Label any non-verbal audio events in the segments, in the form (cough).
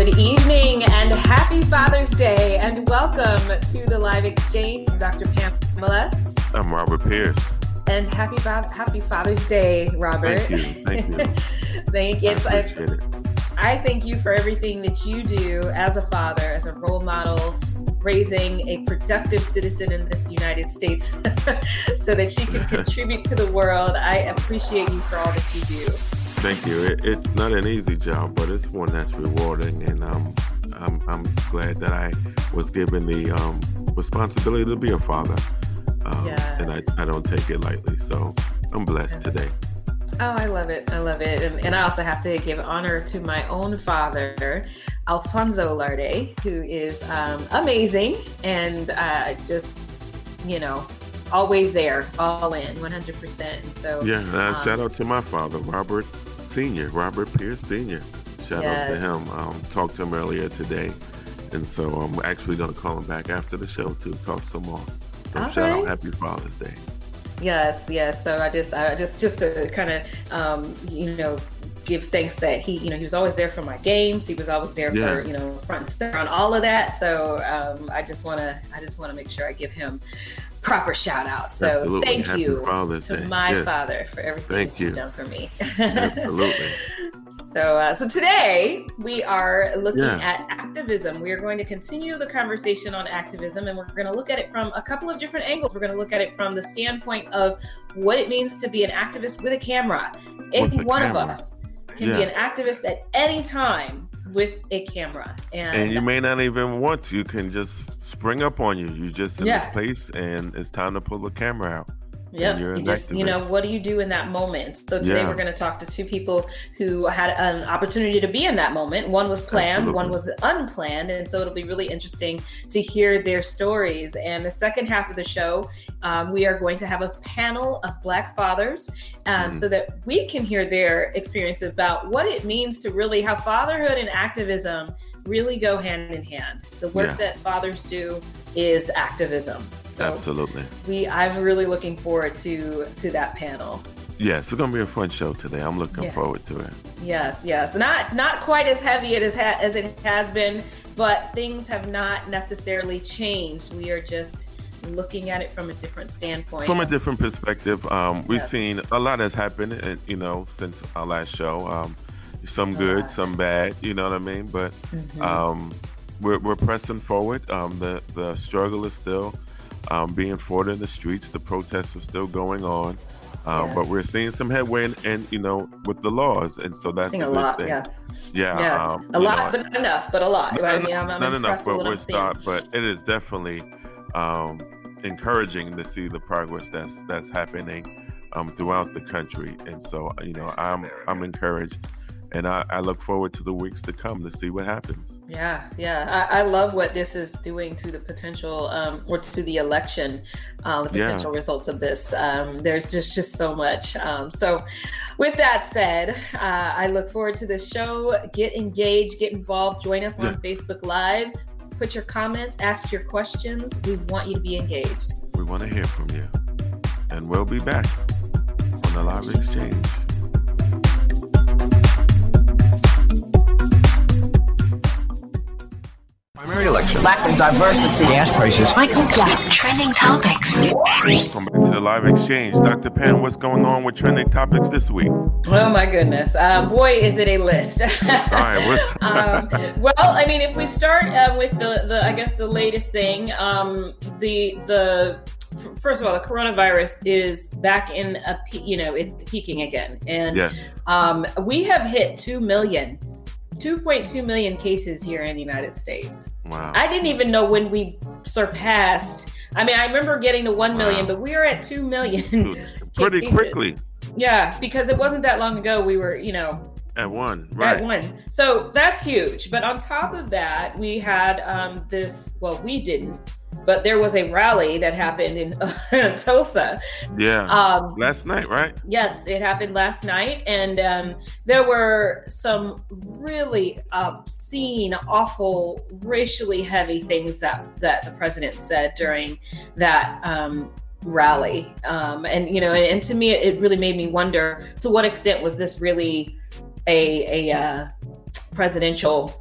Good evening and happy Father's Day, and welcome to the live exchange. Dr. Pamela. I'm Robert Pierce. And happy happy Father's Day, Robert. Thank you. Thank you. (laughs) thank you. I, appreciate it. I thank you for everything that you do as a father, as a role model, raising a productive citizen in this United States (laughs) so that she can (laughs) contribute to the world. I appreciate you for all that you do. Thank you. It, it's not an easy job, but it's one that's rewarding, and um, I'm I'm glad that I was given the um, responsibility to be a father, um, and I, I don't take it lightly. So I'm blessed today. Oh, I love it. I love it. And, and I also have to give honor to my own father, Alfonso Larde, who is um, amazing and uh, just, you know, always there, all in, 100%. And so, yeah, uh, um, shout out to my father, Robert Sr., Robert Pierce Sr. Shout yes. out to him. Um, talked to him earlier today. And so I'm actually going to call him back after the show to talk some more. So shout out Happy Father's Day. Yes, yes. So I just, I just, just to kind of, um, you know, give thanks that he, you know, he was always there for my games. He was always there yeah. for, you know, front and center on all of that. So um, I just want to, I just want to make sure I give him proper shout out. So Absolutely. thank Happy you Father's to Day. my yes. father for everything thank you. done for me. Absolutely. (laughs) So, uh, so today we are looking yeah. at activism. We are going to continue the conversation on activism, and we're going to look at it from a couple of different angles. We're going to look at it from the standpoint of what it means to be an activist with a camera. Any one camera. of us can yeah. be an activist at any time with a camera, and, and you may not even want to. You can just spring up on you. You just in yeah. this place, and it's time to pull the camera out. Yeah, you just you know what do you do in that moment? So today yeah. we're going to talk to two people who had an opportunity to be in that moment. One was planned, Absolutely. one was unplanned, and so it'll be really interesting to hear their stories. And the second half of the show, um, we are going to have a panel of Black fathers, um, mm. so that we can hear their experience about what it means to really how fatherhood and activism really go hand in hand. The work yeah. that fathers do is activism. So Absolutely. We I'm really looking forward to to that panel. Yes, it's gonna be a fun show today. I'm looking yeah. forward to it. Yes, yes. Not not quite as heavy as ha- as it has been, but things have not necessarily changed. We are just looking at it from a different standpoint. From a different perspective, um, we've yes. seen a lot has happened, uh, you know, since our last show. Um, some good, some bad. You know what I mean? But mm-hmm. um, we're, we're pressing forward. Um, the the struggle is still um, being fought in the streets. The protests are still going on. Um, yes. But we're seeing some headway, and, and, you know, with the laws, and so that's a, a lot. Thing. Yeah, yeah, yes. Um, a lot, know, but not enough. But a lot. I mean, I'm, I'm not enough, but we're start. But it is definitely um, encouraging to see the progress that's that's happening um, throughout the country, and so you know, I'm I'm encouraged and I, I, look forward to the weeks to come to see what happens. Yeah, yeah, I, I love what this is doing to the potential um, or to the election, uh, the potential yeah. results of this. Um, there's just just so much. Um, so, with that said, uh, I look forward to this show. Get engaged, get involved. Join us on yeah. Facebook Live. Put your comments, ask your questions. We want you to be engaged. We want to hear from you, and we'll be back on the live exchange. Primary election. Lack of diversity. Gas prices. Michael Jackson. Trending topics. Welcome back to the live exchange. Dr. Pam, what's going on with trending topics this week? Oh my goodness. Um, boy, is it a list. (laughs) All right. um, well, I mean, if we start uh, with the, the, I guess the latest thing, um, the, the, first of all, the coronavirus is back in a, you know, it's peaking again. And yes. um, we have hit 2 million 2.2 million cases here in the United States. Wow. I didn't even know when we surpassed. I mean, I remember getting to 1 million, wow. but we are at 2 million. (laughs) Pretty cases. quickly. Yeah, because it wasn't that long ago we were, you know, at one, right? At one. So that's huge. But on top of that, we had um, this. Well, we didn't but there was a rally that happened in (laughs) Tulsa. Yeah. Um, last night, right? Yes, it happened last night. And um, there were some really obscene, awful, racially heavy things that, that the president said during that um, rally. Um, and, you know, and, and, to me, it really made me wonder to what extent was this really a, a uh, presidential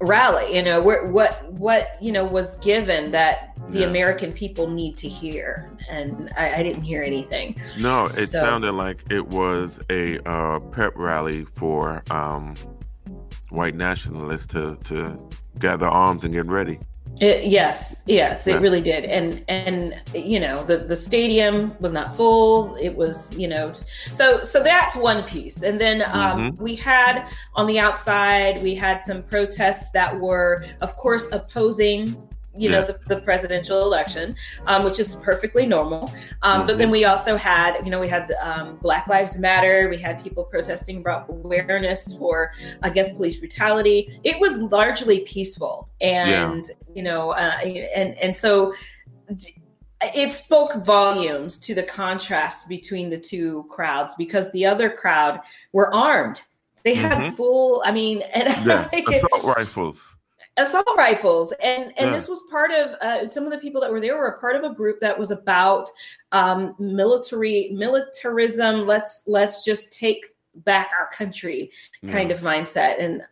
rally you know where, what what you know was given that the yeah. american people need to hear and i, I didn't hear anything no it so, sounded like it was a uh, pep rally for um, white nationalists to to gather arms and get ready it, yes, yes, it really did, and and you know the the stadium was not full. It was you know so so that's one piece, and then um, mm-hmm. we had on the outside we had some protests that were of course opposing you yeah. know the, the, presidential election um, which is perfectly normal um, mm-hmm. but then we also had you know we had um, black lives matter we had people protesting about awareness for against police brutality it was largely peaceful and yeah. you know uh, and and so it spoke volumes to the contrast between the two crowds because the other crowd were armed they had mm-hmm. full i mean and (laughs) yeah, assault rifles assault rifles and and yeah. this was part of uh, some of the people that were there were a part of a group that was about um, military militarism let's let's just take back our country kind yeah. of mindset and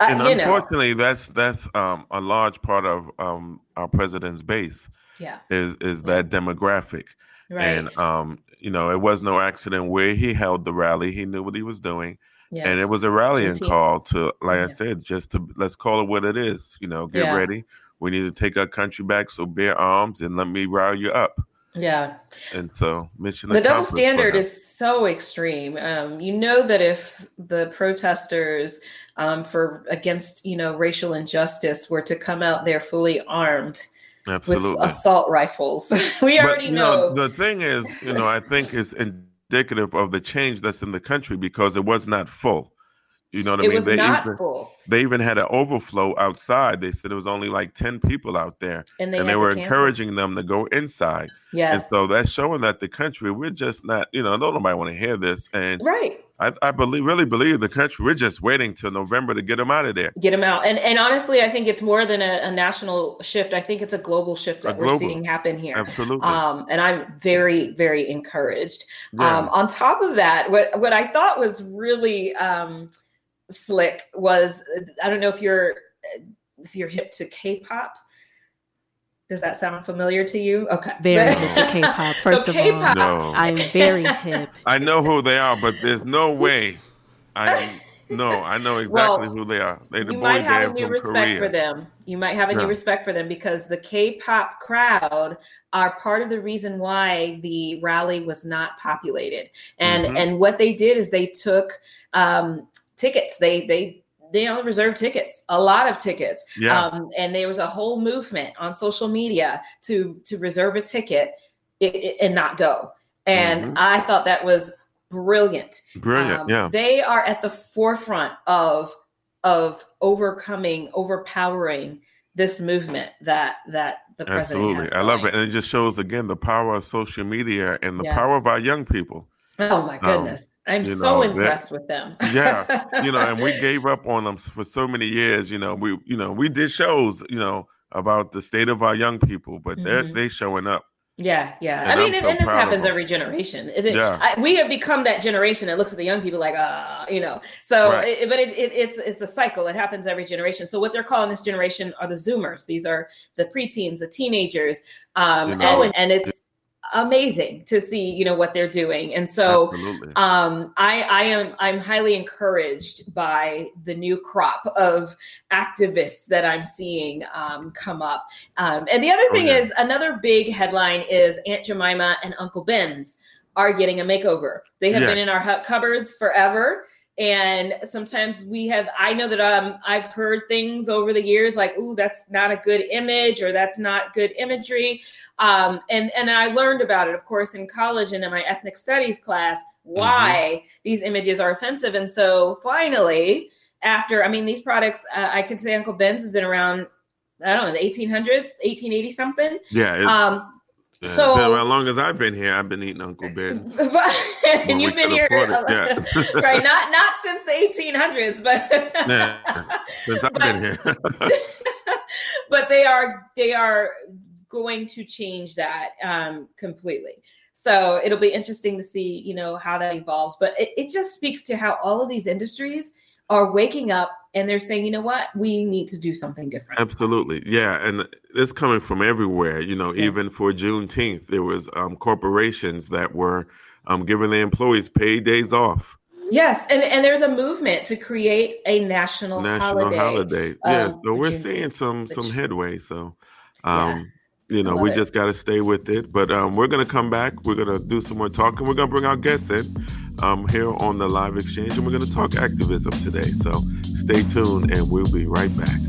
uh, and unfortunately know. that's that's um, a large part of um, our president's base yeah is is that demographic right. and um you know it was no accident where he held the rally he knew what he was doing Yes. And it was a rallying call to, like yeah. I said, just to let's call it what it is. You know, get yeah. ready. We need to take our country back. So bear arms and let me rile you up. Yeah. And so mission. The double standard is so extreme. Um, you know that if the protesters um, for against you know racial injustice were to come out there fully armed. Absolutely. With assault rifles, (laughs) we but, already know, know. The thing is, you know, I think is in indicative of the change that's in the country because it was not full. You know what it I mean? Was they not even, full. They even had an overflow outside. They said it was only like 10 people out there. And they, and they were encouraging them to go inside. Yes. And so that's showing that the country, we're just not, you know, nobody want to hear this. And right. I, I believe, really believe the country. We're just waiting till November to get them out of there. Get them out, and and honestly, I think it's more than a, a national shift. I think it's a global shift that we're seeing happen here. Absolutely. Um, and I'm very, very encouraged. Yeah. Um, on top of that, what what I thought was really um, slick was I don't know if you're if you're hip to K-pop. Does that sound familiar to you? Okay. Very (laughs) hip to K-pop. First so of K-pop, all, no. I'm very hip. (laughs) I know who they are, but there's no (laughs) way. I no, I know exactly well, who they are. They the you might have a new respect Korea. for them. You might have a yeah. new respect for them because the K-pop crowd are part of the reason why the rally was not populated. And mm-hmm. and what they did is they took um, tickets. They they they only reserved tickets, a lot of tickets. Yeah. Um, and there was a whole movement on social media to to reserve a ticket and not go. And mm-hmm. I thought that was brilliant. Brilliant. Um, yeah. They are at the forefront of of overcoming, overpowering this movement that that the president Absolutely. I love it. And it just shows again the power of social media and the yes. power of our young people. Oh my um, goodness. Um, I'm so know, impressed that, with them. yeah. (laughs) You know, and we gave up on them for so many years. You know, we you know, we did shows, you know, about the state of our young people, but they're mm-hmm. they showing up. Yeah, yeah. And I mean, and, and, this happens every generation. It, yeah. I, we have become that generation that looks at the young people like, ah, uh, you know. So, right. it, but it, it's it's a cycle. It happens every generation. So, what they're calling this generation are the Zoomers. These are the preteens, the teenagers, um, you know, and, and it's amazing to see you know what they're doing. And so um i i am i'm highly encouraged by the new crop of activists that i'm seeing um, come up. Um, and the other oh, thing oh, yeah. is another big headline is aunt jemima and uncle ben's are getting a makeover. They have yes. been in our cupboards forever and sometimes we have i know that um, i've heard things over the years like ooh that's not a good image or that's not good imagery. Um, and and i learned about it of course in college and in my ethnic studies class why mm-hmm. these images are offensive. And so finally after i mean these products uh, i could say uncle ben's has been around i don't know the 1800s 1880 something. Yeah um, yeah, so as long as I've been here, I've been eating Uncle Ben. (laughs) and you've been here, yeah. (laughs) right? Not not since the 1800s, but yeah, since I've (laughs) but, been here. but they are they are going to change that um, completely. So it'll be interesting to see, you know, how that evolves. But it, it just speaks to how all of these industries are waking up and they're saying, you know what, we need to do something different. Absolutely, yeah, and it's coming from everywhere. You know, yeah. even for Juneteenth, there was um, corporations that were um, giving their employees paid days off. Yes, and, and there's a movement to create a national, national holiday. holiday. Yes, um, so we're seeing some some headway. So, um, yeah, you know, we it. just got to stay with it. But um, we're gonna come back. We're gonna do some more talking. We're gonna bring our guests in um, here on the live exchange, and we're gonna talk activism today. So stay tuned, and we'll be right back.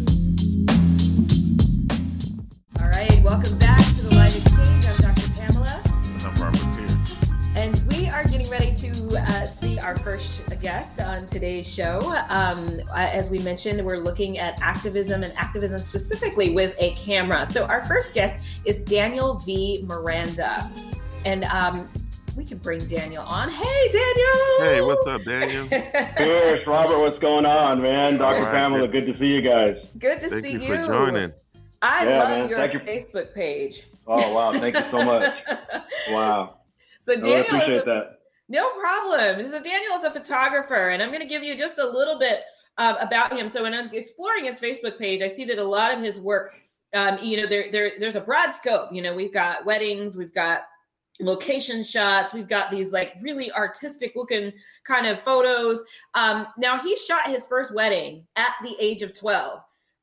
All right, welcome back to the live exchange. I'm Dr. Pamela, and I'm Robert Pierce, and we are getting ready to uh, see our first guest on today's show. Um, as we mentioned, we're looking at activism and activism specifically with a camera. So, our first guest is Daniel V. Miranda. And um, we can bring Daniel on. Hey, Daniel. Hey, what's up, Daniel? (laughs) Cheers, Robert. What's going on, man? Dr. Right, Pamela, good. good to see you guys. Good to Thank see you. Thank you. for joining. I yeah, love man. your Thank Facebook page. Oh, wow. Thank you so much. (laughs) wow. So Daniel I appreciate a, that. No problem. So Daniel is a photographer, and I'm going to give you just a little bit um, about him. So when I'm exploring his Facebook page, I see that a lot of his work, um, you know, there, there, there's a broad scope. You know, we've got weddings, we've got location shots, we've got these like really artistic looking kind of photos. Um, now he shot his first wedding at the age of 12.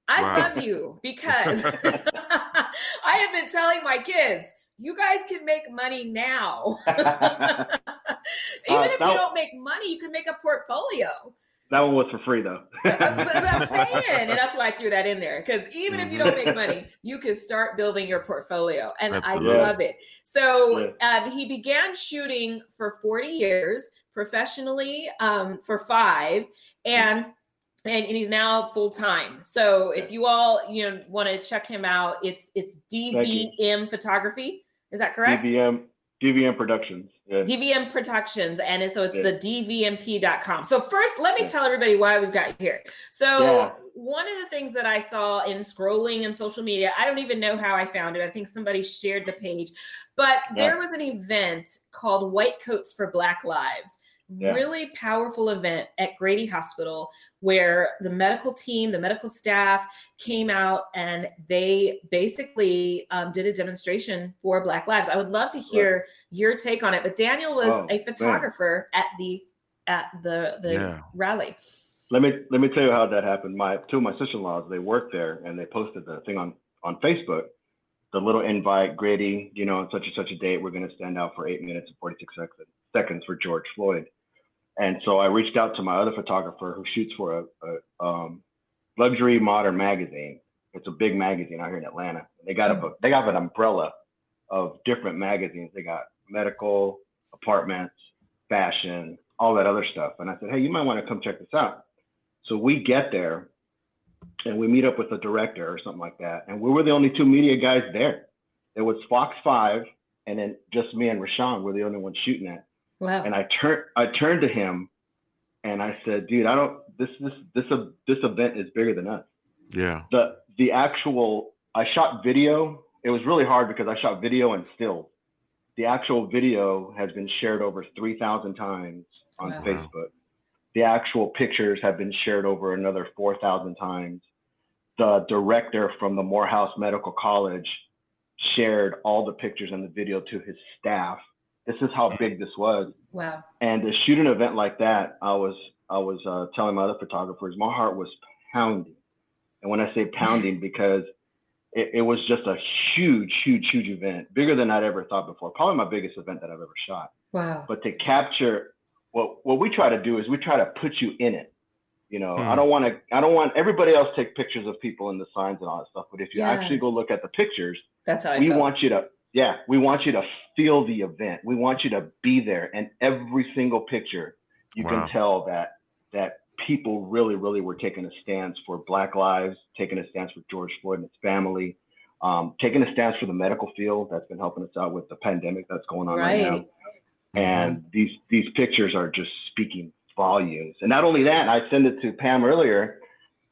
I wow. love you because (laughs) I have been telling my kids you guys can make money now. (laughs) (laughs) Even uh, if you don't make money, you can make a portfolio. That one was for free though. (laughs) but, but, I'm saying, and that's why I threw that in there. Because even mm-hmm. if you don't make money, you can start building your portfolio. And Absolutely. I love it. So yeah. um, he began shooting for 40 years professionally um, for five. And and, and he's now full time. So if you all you know want to check him out, it's it's DVM Photography. Is that correct? DVM DVM Productions. Yeah. DVM Productions, and so it's yeah. the DVMP.com. So first, let me yeah. tell everybody why we've got you here. So one of the things that I saw in scrolling in social media, I don't even know how I found it. I think somebody shared the page, but there was an event called White Coats for Black Lives. Really powerful event at Grady Hospital where the medical team, the medical staff came out and they basically um, did a demonstration for Black Lives. I would love to hear right. your take on it. But Daniel was oh, a photographer man. at the at the the yeah. rally. Let me let me tell you how that happened. My two of my sister-in-laws they worked there and they posted the thing on on Facebook. The little invite, Grady, you know, on such and such a date, we're going to stand out for eight minutes and 46 seconds for George Floyd. And so I reached out to my other photographer who shoots for a, a um, luxury modern magazine. It's a big magazine out here in Atlanta. They got a they got an umbrella of different magazines. They got medical, apartments, fashion, all that other stuff. And I said, hey, you might want to come check this out. So we get there and we meet up with the director or something like that. And we were the only two media guys there. It was Fox 5 and then just me and Rashawn were the only ones shooting it. Wow. And I turned I turned to him and I said, dude, I don't this this this uh, this event is bigger than us. Yeah. The the actual I shot video. It was really hard because I shot video and still. The actual video has been shared over 3,000 times on wow. Facebook. The actual pictures have been shared over another 4,000 times. The director from the Morehouse Medical College shared all the pictures and the video to his staff this is how big this was. Wow. And to shoot an event like that, I was I was uh, telling my other photographers, my heart was pounding. And when I say pounding, (laughs) because it, it, was just a huge, huge, huge event, bigger than I'd ever thought before. Probably my biggest event that I've ever shot. Wow. But to capture what what we try to do is we try to put you in it. You know, hmm. I don't want to. I don't want everybody else take pictures of people and the signs and all that stuff. But if you yeah. actually go look at the pictures, that's how I we felt. want you to yeah, we want you to feel the event. We want you to be there. And every single picture, you wow. can tell that that people really, really were taking a stance for Black lives, taking a stance for George Floyd and his family, um, taking a stance for the medical field that's been helping us out with the pandemic that's going on right, right now. And mm-hmm. these these pictures are just speaking volumes. And not only that, I sent it to Pam earlier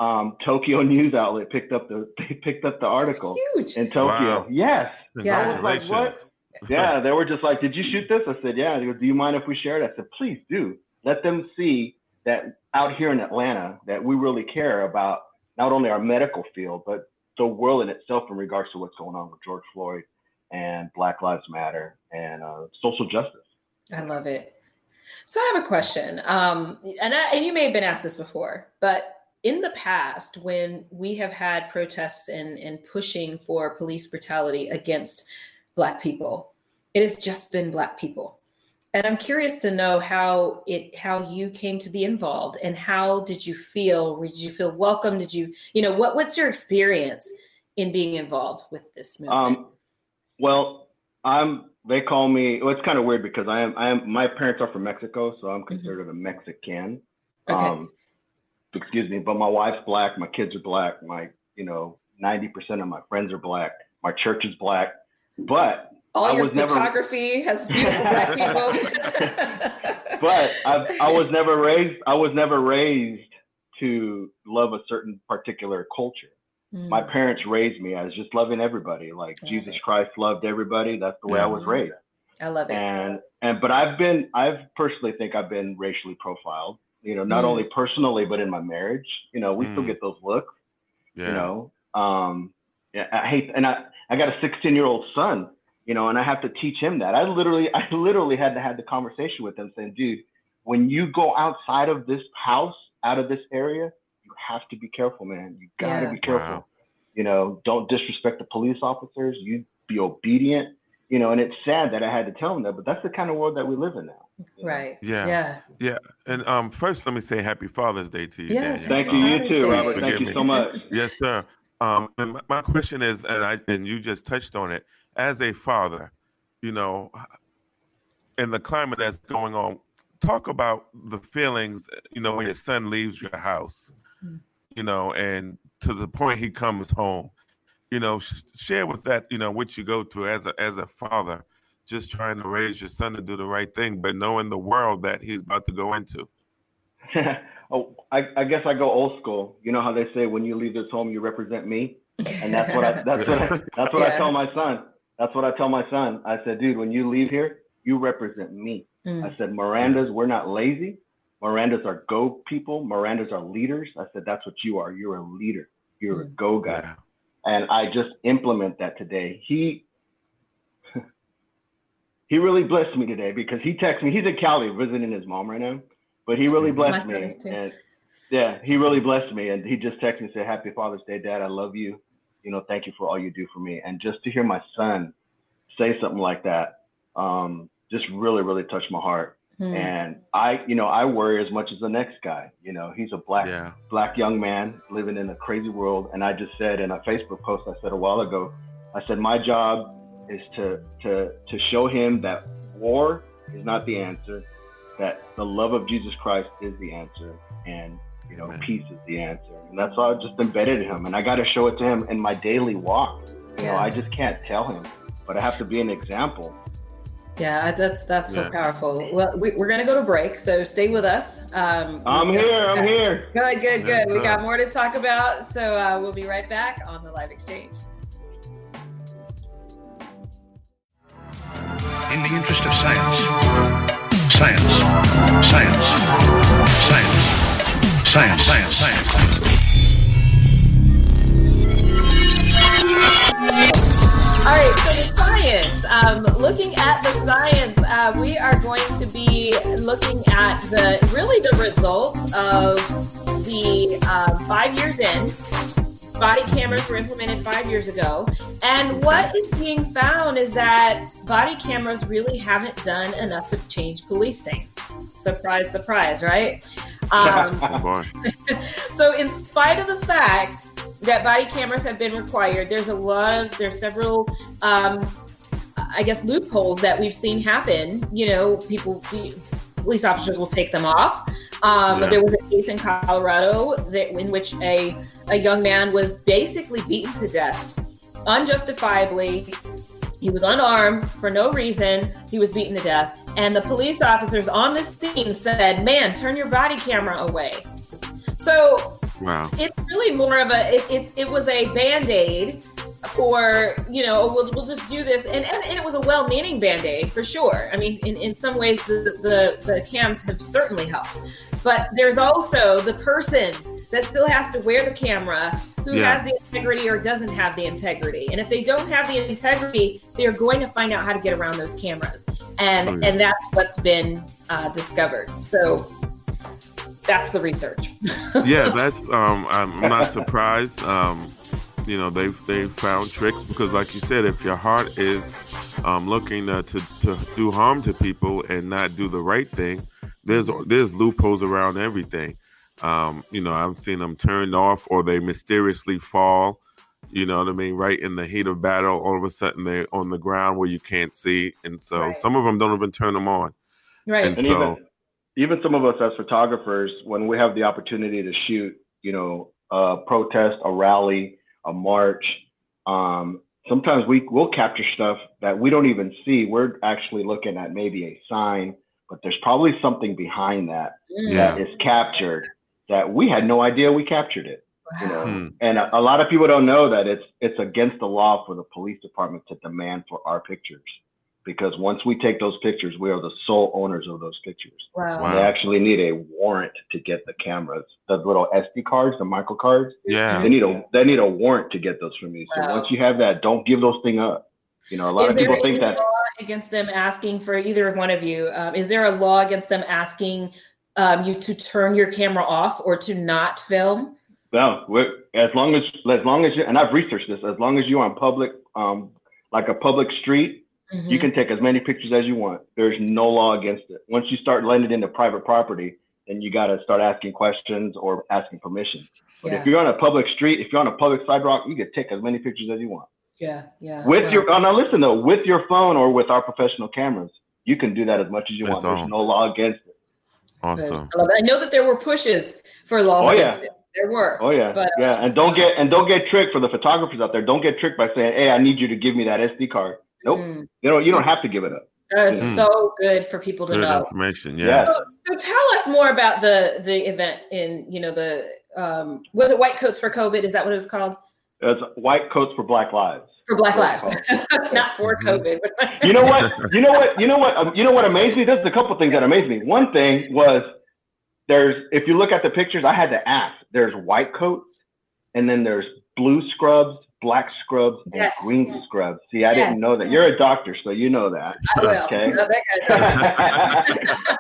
um, Tokyo News outlet picked up the (laughs) they picked up the article in Tokyo. Wow. Yes. Yeah. Like, what? yeah, they were just like, "Did you shoot this?" I said, "Yeah." They go, "Do you mind if we share it?" I said, "Please do. Let them see that out here in Atlanta that we really care about not only our medical field but the world in itself in regards to what's going on with George Floyd and Black Lives Matter and uh, social justice. I love it. So I have a question, um, and, I, and you may have been asked this before, but in the past, when we have had protests and, and pushing for police brutality against Black people, it has just been Black people. And I'm curious to know how it how you came to be involved and how did you feel? Did you feel welcome? Did you you know what what's your experience in being involved with this movement? Um, well, I'm they call me. Well, it's kind of weird because I am I am my parents are from Mexico, so I'm mm-hmm. considered mm-hmm. a Mexican. Okay. Um, excuse me, but my wife's black, my kids are black, my you know 90% of my friends are black, my church is black, but all I your photography never... has beautiful black people. (laughs) but I, I was never raised. I was never raised to love a certain particular culture. Mm. My parents raised me as just loving everybody. Like Jesus it. Christ loved everybody. That's the way yeah. I was raised. I love it. And and but I've been I've personally think I've been racially profiled. You know, not mm. only personally but in my marriage. You know, we mm. still get those looks. Yeah. You know, um, yeah, I hate and I I got a 16 year old son you know, and I have to teach him that. I literally, (laughs) I literally had to have the conversation with him saying, dude, when you go outside of this house, out of this area, you have to be careful, man. You gotta yeah. be careful. Wow. You know, don't disrespect the police officers. You be obedient. You know, and it's sad that I had to tell him that, but that's the kind of world that we live in now. Right. Yeah. Yeah. Yeah. And um, first, let me say Happy Father's Day to you. Yes. Thank you. You too, Robert. Thank you so much. Yes, sir. Um, and my question is, and I and you just touched on it as a father, you know, in the climate that's going on, talk about the feelings, you know, when your son leaves your house, mm. you know, and to the point he comes home, you know, sh- share with that, you know, what you go through as a as a father, just trying to raise your son to do the right thing, but knowing the world that he's about to go into. (laughs) oh, I, I guess I go old school. You know how they say when you leave this home, you represent me, and that's what I (laughs) that's what I, that's what yeah. I tell my son. That's what I tell my son. I said, dude, when you leave here, you represent me. Mm. I said, Mirandas, we're not lazy. Mirandas are go people. Mirandas are leaders. I said, that's what you are. You're a leader. You're mm. a go guy. Yeah. And I just implement that today. He he really blessed me today because he texted me. He's in Cali visiting his mom right now, but he really blessed me. And yeah, he really blessed me. And he just texted me and said, Happy Father's Day, Dad. I love you you know, thank you for all you do for me. And just to hear my son say something like that, um, just really, really touched my heart. Hmm. And I, you know, I worry as much as the next guy. You know, he's a black yeah. black young man living in a crazy world. And I just said in a Facebook post I said a while ago, I said my job is to to to show him that war is not the answer, that the love of Jesus Christ is the answer, and you know, peace is the answer. And that's all I just embedded in him. And I got to show it to him in my daily walk. You yeah. know, I just can't tell him, but I have to be an example. Yeah, that's that's yeah. so powerful. Well, we, are gonna go to break, so stay with us. Um, I'm here. I'm here. Good, good, good. We got more to talk about, so uh, we'll be right back on the live exchange. In the interest of science, science, science, science. Science, science, science. All right, so the science. Um, looking at the science, uh, we are going to be looking at the really the results of the uh, five years in. Body cameras were implemented five years ago, and what is being found is that body cameras really haven't done enough to change policing. Surprise, surprise, right? Um, (laughs) (laughs) so, in spite of the fact that body cameras have been required, there's a lot of there's several, um, I guess, loopholes that we've seen happen. You know, people, police officers will take them off. Um, yeah. There was a case in Colorado that, in which a a young man was basically beaten to death unjustifiably. He was unarmed for no reason. He was beaten to death. And the police officers on the scene said, "Man, turn your body camera away." So wow. it's really more of a it, it's it was a band aid for you know we'll, we'll just do this and, and, and it was a well-meaning band-aid for sure i mean in, in some ways the, the the cams have certainly helped But there's also the person that still has to wear the camera who yeah. has the integrity or doesn't have the integrity. And if they don't have the integrity, they're going to find out how to get around those cameras. And oh, yeah. and that's what's been uh, discovered. So that's the research. (laughs) yeah, that's um, I'm not surprised. Um, you know, they've they found tricks because, like you said, if your heart is um, looking uh, to to do harm to people and not do the right thing, there's there's loopholes around everything. Um, you know, I've seen them turned off or they mysteriously fall. You know what I mean? Right in the heat of battle, all of a sudden they're on the ground where you can't see, and so right. some of them don't even turn them on. Right. And, and so, even, even some of us as photographers, when we have the opportunity to shoot, you know, a protest, a rally, a march, um, sometimes we will capture stuff that we don't even see. We're actually looking at maybe a sign, but there's probably something behind that yeah. that is captured that we had no idea we captured it. You know, hmm. and a, a, lot of people don't know that it's it's against the law for the police department to demand for our pictures because once we take those pictures, we are the sole owners of those pictures. Wow. wow. They actually need a warrant to get the cameras, the little SD cards, the micro cards. Yeah. They need a they need a warrant to get those from you. Wow. So once you have that, don't give those thing up. You know, a lot is of people think that against them asking for either one of you. Um, is there a law against them asking um, you to turn your camera off or to not film? No, as long as as long as you and I've researched this. As long as you're on public, um, like a public street, mm-hmm. you can take as many pictures as you want. There's no law against it. Once you start letting it into private property, then you got to start asking questions or asking permission. But yeah. if you're on a public street, if you're on a public sidewalk, you can take as many pictures as you want. Yeah, yeah. With your oh, now listen though, with your phone or with our professional cameras, you can do that as much as you That's want. There's no law against it. Awesome. I, I, know that there were pushes for laws oh, against yeah. it. There were. Oh yeah. But, yeah, and don't get and don't get tricked for the photographers out there. Don't get tricked by saying, "Hey, I need you to give me that SD card." Nope. Mm. You know, you don't have to give it up. That is mm. so good for people to good know. Information, yeah. So, so, tell us more about the the event in you know the um, was it White Coats for COVID? Is that what it was called? It's White Coats for Black Lives. For Black Lives, (laughs) not for mm-hmm. COVID. (laughs) you know what? You know what? You know what? Um, you know what amazed me? There's a couple things that amazed me. One thing was there's if you look at the pictures, I had to ask. There's white coats, and then there's blue scrubs, black scrubs, and yes. green scrubs. See, I yes. didn't know that. You're a doctor, so you know that. I will. Okay. (laughs)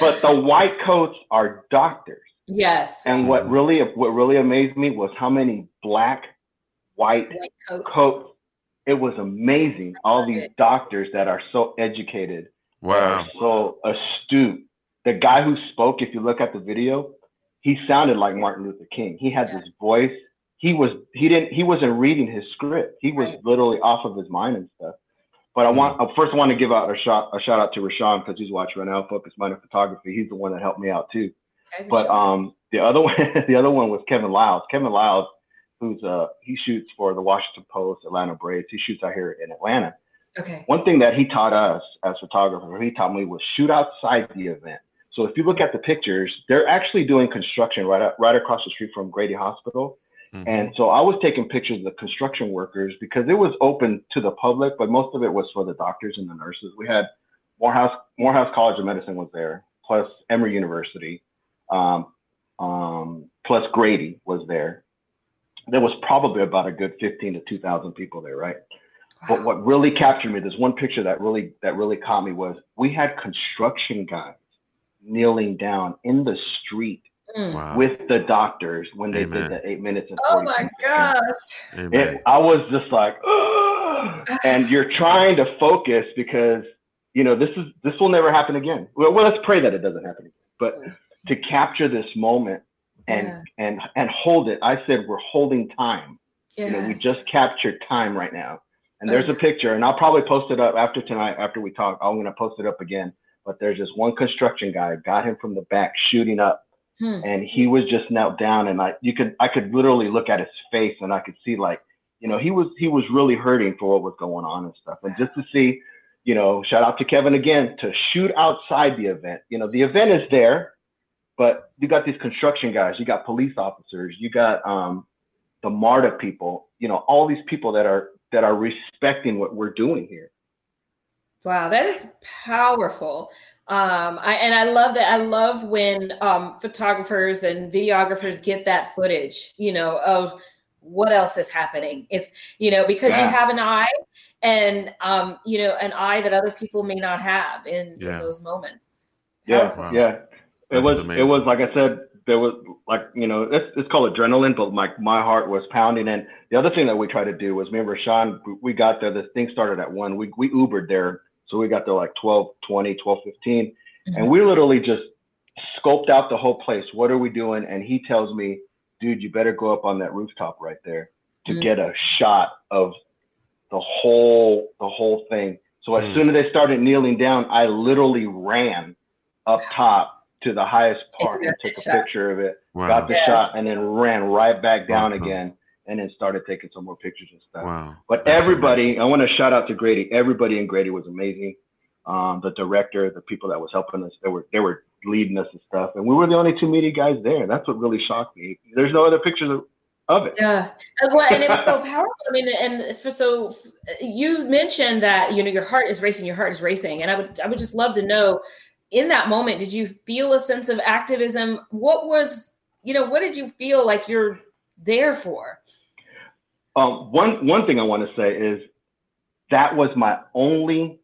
but the white coats are doctors. Yes. And what really what really amazed me was how many black, white, white coats. coats. It was amazing. All these doctors that are so educated, wow, so astute. The guy who spoke, if you look at the video, he sounded like Martin Luther King. He had yeah. this voice. He was he didn't he wasn't reading his script. He was right. literally off of his mind and stuff. But I want mm. first I want to give out a shot a shout out to Rashawn because he's watching right now. Focus Minded Photography. He's the one that helped me out too. But um, the other (laughs) one, the other one was Kevin Lyles. Kevin Lyles, who's uh, he shoots for the Washington Post, Atlanta Braves. He shoots out here in Atlanta. Okay. One thing that he taught us as photographers, he taught me was shoot outside the event. So if you look at the pictures, they're actually doing construction right up, right across the street from Grady Hospital. Mm-hmm. And so I was taking pictures of the construction workers because it was open to the public, but most of it was for the doctors and the nurses. We had Morehouse Morehouse College of Medicine was there, plus Emory University, um, um, plus Grady was there. There was probably about a good 15 to 2,000 people there, right? Wow. But what really captured me, there's one picture that really that really caught me was we had construction guys kneeling down in the street mm. wow. with the doctors when they Amen. did the eight minutes and oh my gosh it, i was just like and you're trying to focus because you know this is this will never happen again well, well let's pray that it doesn't happen again but to capture this moment and yeah. and and hold it. I said we're holding time. Yes. You know, we just captured time right now. And there's a picture, and I'll probably post it up after tonight, after we talk. I'm gonna post it up again. But there's this one construction guy, got him from the back shooting up. Hmm. And he was just knelt down and I you could I could literally look at his face and I could see like, you know, he was he was really hurting for what was going on and stuff. And just to see, you know, shout out to Kevin again to shoot outside the event. You know, the event is there, but you got these construction guys, you got police officers, you got um, the MARTA people, you know, all these people that are that are respecting what we're doing here. Wow, that is powerful. Um, I, and I love that. I love when um, photographers and videographers get that footage, you know, of what else is happening. It's, you know, because yeah. you have an eye and, um, you know, an eye that other people may not have in, yeah. in those moments. Yeah. Wow. Yeah. It was, amazing. it was, like I said, there was like, you know, it's, it's called adrenaline, but like my heart was pounding. And the other thing that we tried to do was, remember, Sean, we got there, this thing started at one, we, we Ubered there so we got there like 12, 20, 12, 15. Mm-hmm. And we literally just scoped out the whole place. What are we doing? And he tells me, dude, you better go up on that rooftop right there to mm-hmm. get a shot of the whole the whole thing. So as mm-hmm. soon as they started kneeling down, I literally ran up top to the highest part and took a shot. picture of it, wow. got the yes. shot, and then ran right back down wow. again and then started taking some more pictures and stuff. Wow. But That's everybody, amazing. I want to shout out to Grady. Everybody in Grady was amazing. Um, the director, the people that was helping us, they were they were leading us and stuff, and we were the only two media guys there. That's what really shocked me. There's no other pictures of, of it. Yeah, well, and it was so (laughs) powerful. I mean, and for so you mentioned that you know your heart is racing, your heart is racing, and I would I would just love to know in that moment, did you feel a sense of activism? What was you know what did you feel like you're there for? Um, one one thing I want to say is that was my only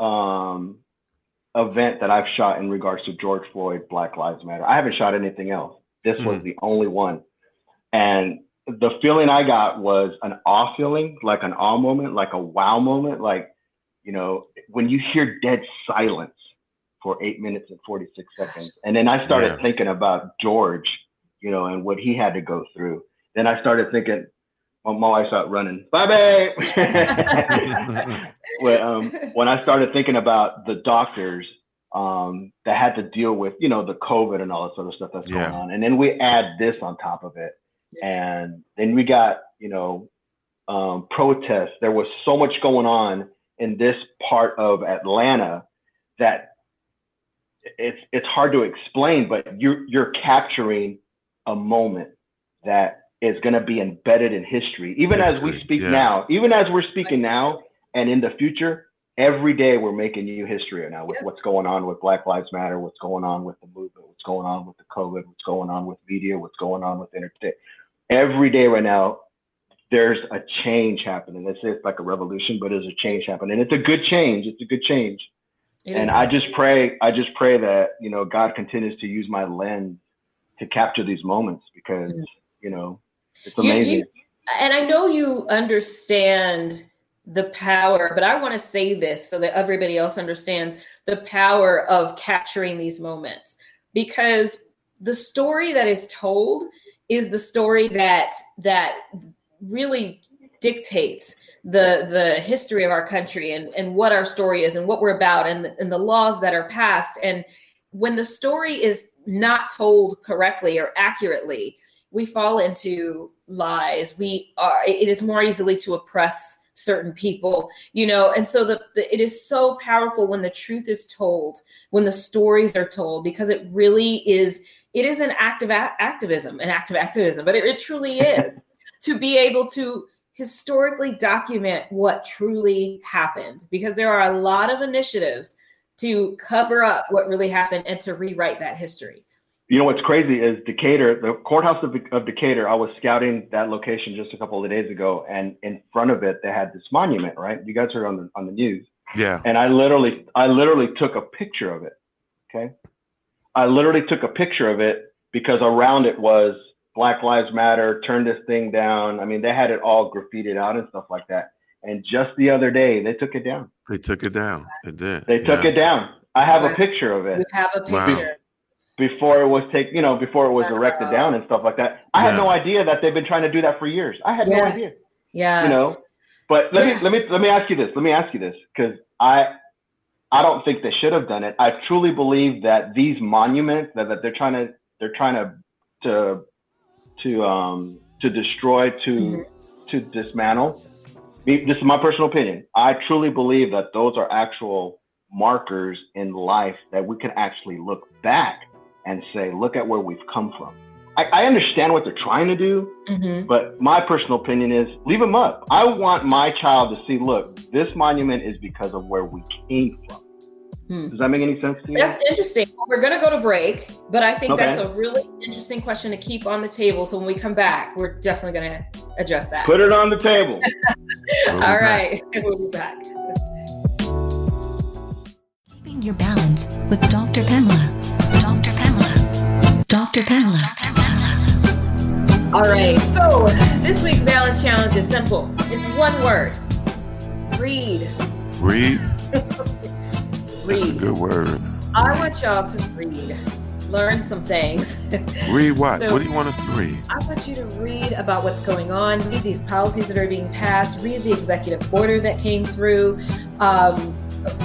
um, event that I've shot in regards to George Floyd, Black Lives Matter. I haven't shot anything else. This mm-hmm. was the only one, and the feeling I got was an awe feeling, like an awe moment, like a wow moment, like you know when you hear dead silence for eight minutes and 46 seconds. And then I started yeah. thinking about George, you know, and what he had to go through. Then I started thinking, well, my wife started running, bye bye. (laughs) when, um, when I started thinking about the doctors um, that had to deal with, you know, the COVID and all this other stuff that's yeah. going on. And then we add this on top of it. And then we got, you know, um, protests. There was so much going on in this part of Atlanta that it's it's hard to explain, but you're you're capturing a moment that is going to be embedded in history. Even as we speak yeah. now, even as we're speaking now and in the future, every day we're making new history right now with yes. what's going on with Black Lives Matter, what's going on with the movement, what's going on with the COVID, what's going on with media, what's going on with entertainment. Every day right now, there's a change happening. It's, it's like a revolution, but there's a change happening. And it's a good change. It's a good change. It and is. I just pray, I just pray that, you know, God continues to use my lens to capture these moments because, mm-hmm. you know, it's amazing. You, you, and I know you understand the power, but I want to say this so that everybody else understands the power of capturing these moments because the story that is told is the story that that really dictates the the history of our country and, and what our story is and what we're about and the, and the laws that are passed. And when the story is not told correctly or accurately we fall into lies. We are it is more easily to oppress certain people you know? And so the, the, it is so powerful when the truth is told when the stories are told because it really is it is an act of a- activism an act of activism but it, it truly is. (laughs) To be able to historically document what truly happened because there are a lot of initiatives to cover up what really happened and to rewrite that history you know what's crazy is Decatur, the courthouse of, of Decatur. I was scouting that location just a couple of days ago, and in front of it they had this monument. Right, you guys heard on the on the news. Yeah. And I literally, I literally took a picture of it. Okay. I literally took a picture of it because around it was Black Lives Matter, turn this thing down. I mean, they had it all graffitied out and stuff like that. And just the other day, they took it down. They took it down. They did. They took yeah. it down. I have a picture of it. We have a picture. Wow before it was take you know before it was erected down and stuff like that. I yeah. had no idea that they've been trying to do that for years. I had yes. no idea. Yeah. You know, but let yeah. me let me let me ask you this. Let me ask you this because I I don't think they should have done it. I truly believe that these monuments that, that they're trying to they're trying to to to um to destroy to mm-hmm. to dismantle. This is my personal opinion. I truly believe that those are actual markers in life that we can actually look back and say, look at where we've come from. I, I understand what they're trying to do, mm-hmm. but my personal opinion is leave them up. I want my child to see, look, this monument is because of where we came from. Hmm. Does that make any sense to you? That's interesting. We're going to go to break, but I think okay. that's a really interesting question to keep on the table. So when we come back, we're definitely going to address that. Put it on the table. (laughs) All right. (laughs) We'll be back. Keeping your balance with Dr. Pamela. Dr. Pamela. Dr. Pamela. All right. So this week's balance challenge is simple. It's one word. Read. Read. (laughs) read. That's a good word. I want y'all to read. Learn some things. (laughs) read what? So what do you want us to read? I want you to read about what's going on, read these policies that are being passed, read the executive order that came through. Um,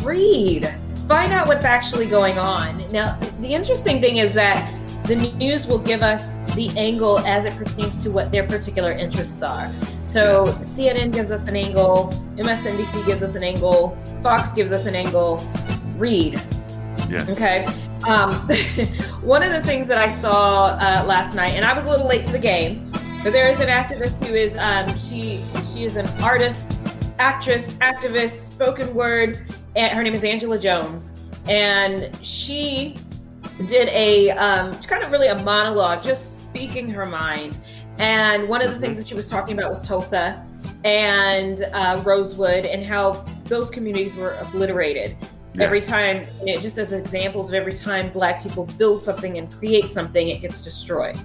read. Find out what's actually going on. Now, the interesting thing is that the news will give us the angle as it pertains to what their particular interests are. So CNN gives us an angle, MSNBC gives us an angle, Fox gives us an angle, read. Yes. Okay. Um, (laughs) one of the things that I saw uh, last night, and I was a little late to the game, but there is an activist who is um, she she is an artist, actress, activist, spoken word. And her name is Angela Jones, and she did a um, kind of really a monologue, just speaking her mind. And one of the things that she was talking about was Tulsa and uh, Rosewood and how those communities were obliterated yeah. every time, you know, just as examples of every time Black people build something and create something, it gets destroyed.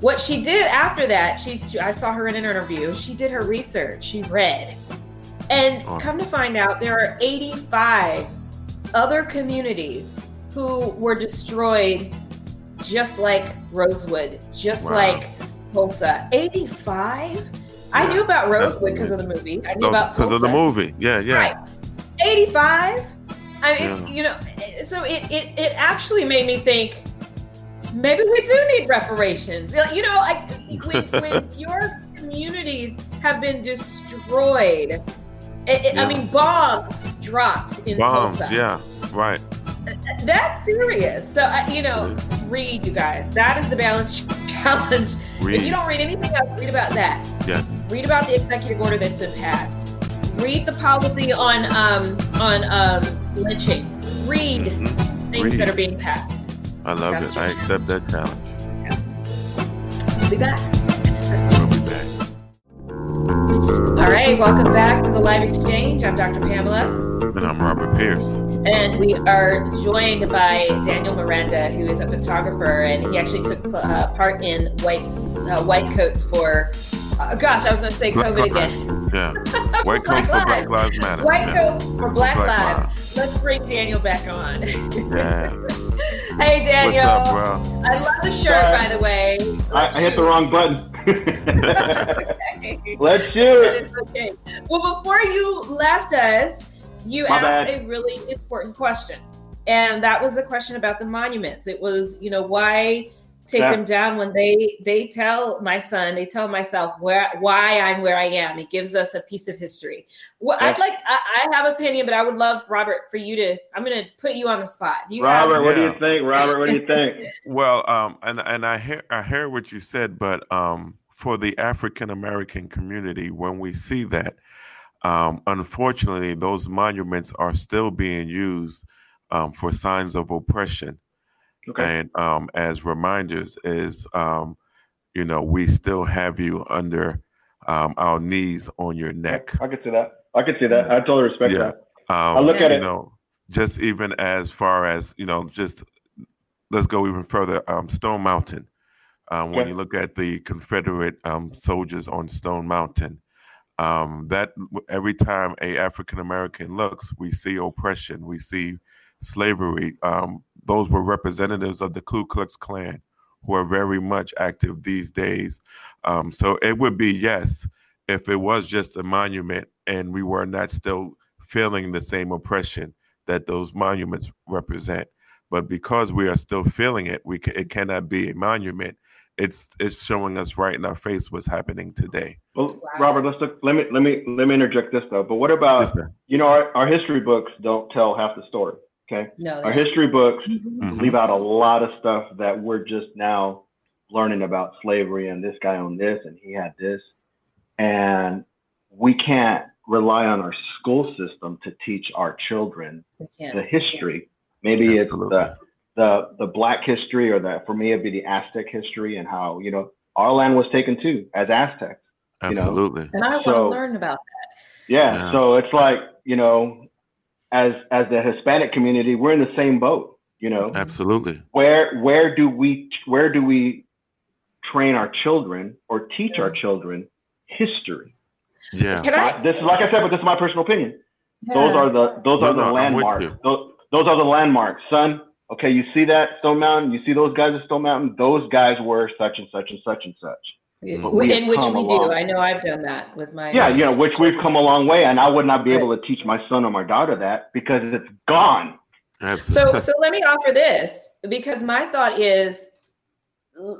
What she did after that, she's I saw her in an interview. She did her research. She read, and oh. come to find out, there are 85 other communities who were destroyed, just like Rosewood, just wow. like Tulsa. 85. Yeah. I knew about Rosewood because of the movie. I knew oh, about Tulsa because of the movie. Yeah, yeah. Right. 85 I mean, yeah. you know, so it, it it actually made me think maybe we do need reparations. You know, like when, (laughs) when your communities have been destroyed, it, it, yeah. I mean, bombs dropped in bombs, Tulsa. Yeah, right. That's serious. So uh, you know, read, you guys. That is the balance (laughs) challenge. Read. If you don't read anything else, read about that. Yes. Read about the executive order that's been passed. Read the policy on um on um lynching. Read mm-hmm. things Read. that are being passed. I love That's it. I accept that challenge. Yes. We'll be back. We'll be back. All right, welcome back to the live exchange. I'm Dr. Pamela. And I'm Robert Pierce. And we are joined by Daniel Miranda, who is a photographer, and he actually took uh, part in white uh, white coats for uh, gosh, I was going to say COVID again. Yeah. (laughs) White coats for Black Lives Matter. White yeah. coats for Black, Black Lives. Lives. Let's bring Daniel back on. yeah. (laughs) hey, Daniel. What's up, bro? I love the shirt, Sorry. by the way. I, I, hit the wrong button. (laughs) Let's do it. okay. Well, before you left us, you My asked bad. a really important question. And that was the question about the monuments. It was, you know, why take yeah. them down when they they tell my son they tell myself where why i'm where i am it gives us a piece of history well yeah. i'd like I, I, have opinion but i would love robert for you to i'm going to put you on the spot you robert have, what yeah. do you think robert what do you (laughs) think well um and and i hear i hear what you said but um for the african american community when we see that um unfortunately those monuments are still being used um, for signs of oppression Okay. And um, as reminders, is um, you know, we still have you under um, our knees on your neck. I can see that. I can see that. I totally respect yeah. that. Um, I look at you it. know, just even as far as you know, just let's go even further. Um, Stone Mountain. Um, when yeah. you look at the Confederate um, soldiers on Stone Mountain, um, that every time a African American looks, we see oppression, we see slavery. Um, those were representatives of the Ku Klux Klan who are very much active these days. Um, so it would be yes if it was just a monument and we were not still feeling the same oppression that those monuments represent. But because we are still feeling it, we it cannot be a monument. It's it's showing us right in our face what's happening today. Well, Robert, let's look, let me let me let me interject this though. But what about yes, you know our, our history books don't tell half the story. Okay. No, our history books mm-hmm. leave out a lot of stuff that we're just now learning about slavery and this guy owned this and he had this. And we can't rely on our school system to teach our children the history. Maybe Absolutely. it's the the the black history or the for me it'd be the Aztec history and how, you know, our land was taken too as Aztecs. Absolutely. You know? And I want to learn about that. Yeah, yeah. So it's like, you know, as as the Hispanic community, we're in the same boat, you know. Absolutely. Where where do we where do we train our children or teach our children history? Yeah. I, this is like I said, but this is my personal opinion. Yeah. Those are the those no, are the no, landmarks. Those, those are the landmarks, son. Okay, you see that Stone Mountain? You see those guys at Stone Mountain? Those guys were such and such and such and such. In which we do. I know I've done that with my. Yeah, you know, which we've come a long way, and I would not be right. able to teach my son or my daughter that because it's gone. so, so let me offer this because my thought is,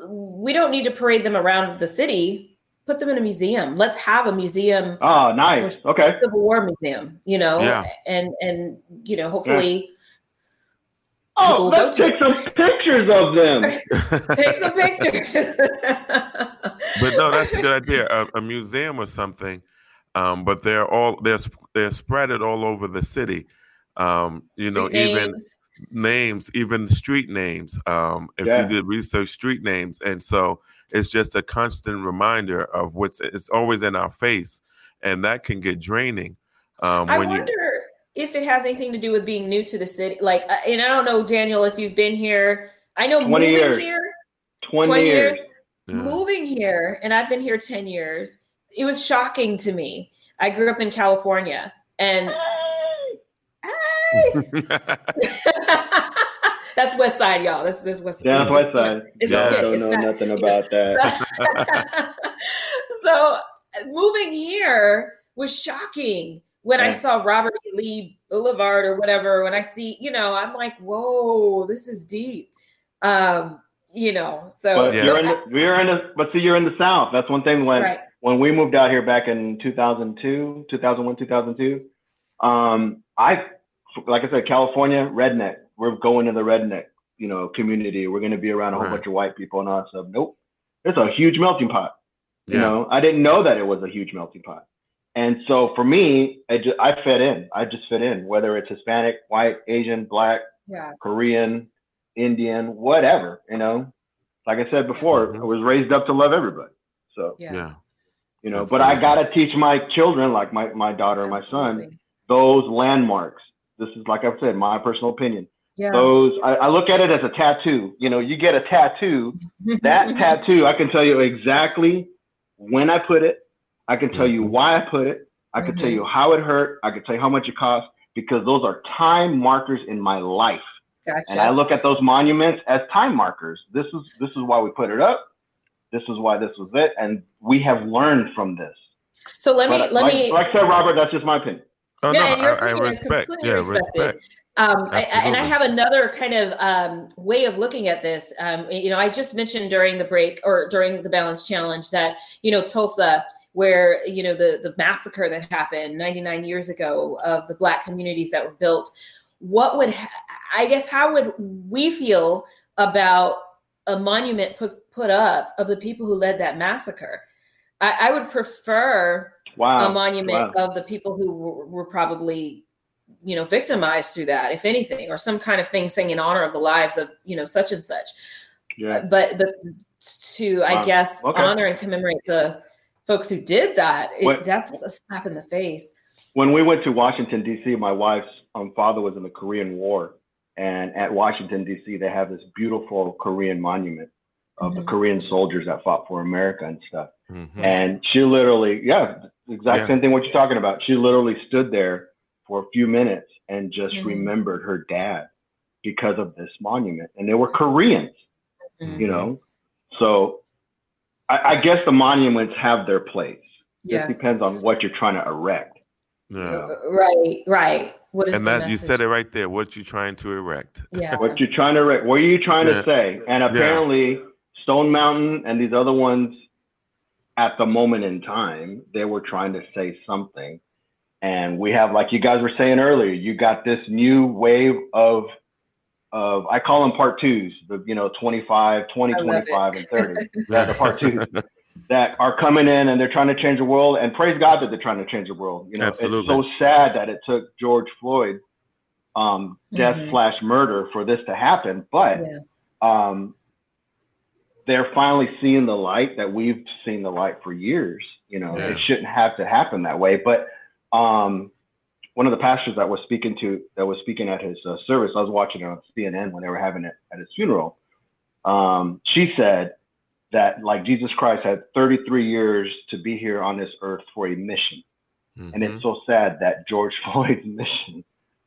we don't need to parade them around the city. Put them in a museum. Let's have a museum. Oh, nice. Okay. Civil War museum. You know, yeah. and and you know, hopefully. Yeah Oh, let's take some pictures of them. (laughs) take some pictures. (laughs) but no, that's a good idea. A, a museum or something. Um, but they're all they're they're spread all over the city. Um, you street know, names. even names, even street names. Um, if yeah. you did research street names, and so it's just a constant reminder of what's it's always in our face, and that can get draining. Um, I wonder. You, if it has anything to do with being new to the city. Like, uh, and I don't know, Daniel, if you've been here. I know moving years. here, 20, 20 years, years yeah. moving here, and I've been here 10 years. It was shocking to me. I grew up in California and hey. (laughs) (laughs) That's West Side, y'all. That's this West. Side. Yeah, West Side. It's yeah, I don't know not, nothing about that. (laughs) so moving here was shocking when I saw Robert E. Lee Boulevard or whatever, when I see, you know, I'm like, whoa, this is deep. Um, you know, so but yeah. you're in the, we're in the, but see, you're in the South. That's one thing when right. when we moved out here back in 2002, 2001, 2002. Um, I, like I said, California redneck. We're going to the redneck, you know, community. We're going to be around a whole right. bunch of white people and all that stuff. Nope, it's a huge melting pot. You yeah. know, I didn't know that it was a huge melting pot. And so for me, I, just, I fit in. I just fit in, whether it's Hispanic, white, Asian, black, yeah. Korean, Indian, whatever. You know, like I said before, mm-hmm. I was raised up to love everybody. So yeah, yeah. you know, Absolutely. but I gotta teach my children, like my my daughter and my son, those landmarks. This is like I've said, my personal opinion. Yeah. Those I, I look at it as a tattoo. You know, you get a tattoo. that (laughs) tattoo, I can tell you exactly when I put it, I can tell you mm-hmm. why I put it. I can mm-hmm. tell you how it hurt. I can tell you how much it cost because those are time markers in my life. Gotcha. And I look at those monuments as time markers. This is this is why we put it up. This is why this was it, and we have learned from this. So let me but let like, me like I said, Robert. That's just my opinion. Oh, yeah, no, and your I, opinion I respect. is completely yeah, respected. Respect. Um, I, and I have another kind of um, way of looking at this. Um, you know, I just mentioned during the break or during the balance challenge that you know Tulsa where you know the the massacre that happened 99 years ago of the black communities that were built what would i guess how would we feel about a monument put put up of the people who led that massacre i, I would prefer wow. a monument wow. of the people who were, were probably you know victimized through that if anything or some kind of thing saying in honor of the lives of you know such and such yeah. but but to wow. i guess okay. honor and commemorate the folks who did that, it, that's a slap in the face. When we went to Washington D.C., my wife's um, father was in the Korean War, and at Washington D.C., they have this beautiful Korean monument of mm-hmm. the Korean soldiers that fought for America and stuff. Mm-hmm. And she literally, yeah, exact yeah. same thing what you're talking about. She literally stood there for a few minutes and just mm-hmm. remembered her dad because of this monument, and they were Koreans, you mm-hmm. know. So I, I guess the monuments have their place. Yeah. It depends on what you're trying to erect. Yeah. Uh, right, right. What is and that you said it right there. What you're trying to erect. Yeah. what you're trying to erect. What are you trying yeah. to say? And apparently, yeah. Stone Mountain and these other ones, at the moment in time, they were trying to say something. And we have, like you guys were saying earlier, you got this new wave of of I call them part twos, the you know 25, 20, 25, and 30. (laughs) yeah, the part twos that are coming in and they're trying to change the world. And praise God that they're trying to change the world. You know, Absolutely. it's so sad that it took George Floyd um, death mm-hmm. slash murder for this to happen, but yeah. um, they're finally seeing the light that we've seen the light for years. You know, yeah. it shouldn't have to happen that way, but um, one of the pastors that was speaking to that was speaking at his uh, service, I was watching it on CNN when they were having it at his funeral. Um, she said that like Jesus Christ had 33 years to be here on this earth for a mission, mm-hmm. and it's mm-hmm. so sad that George (laughs) Floyd's mission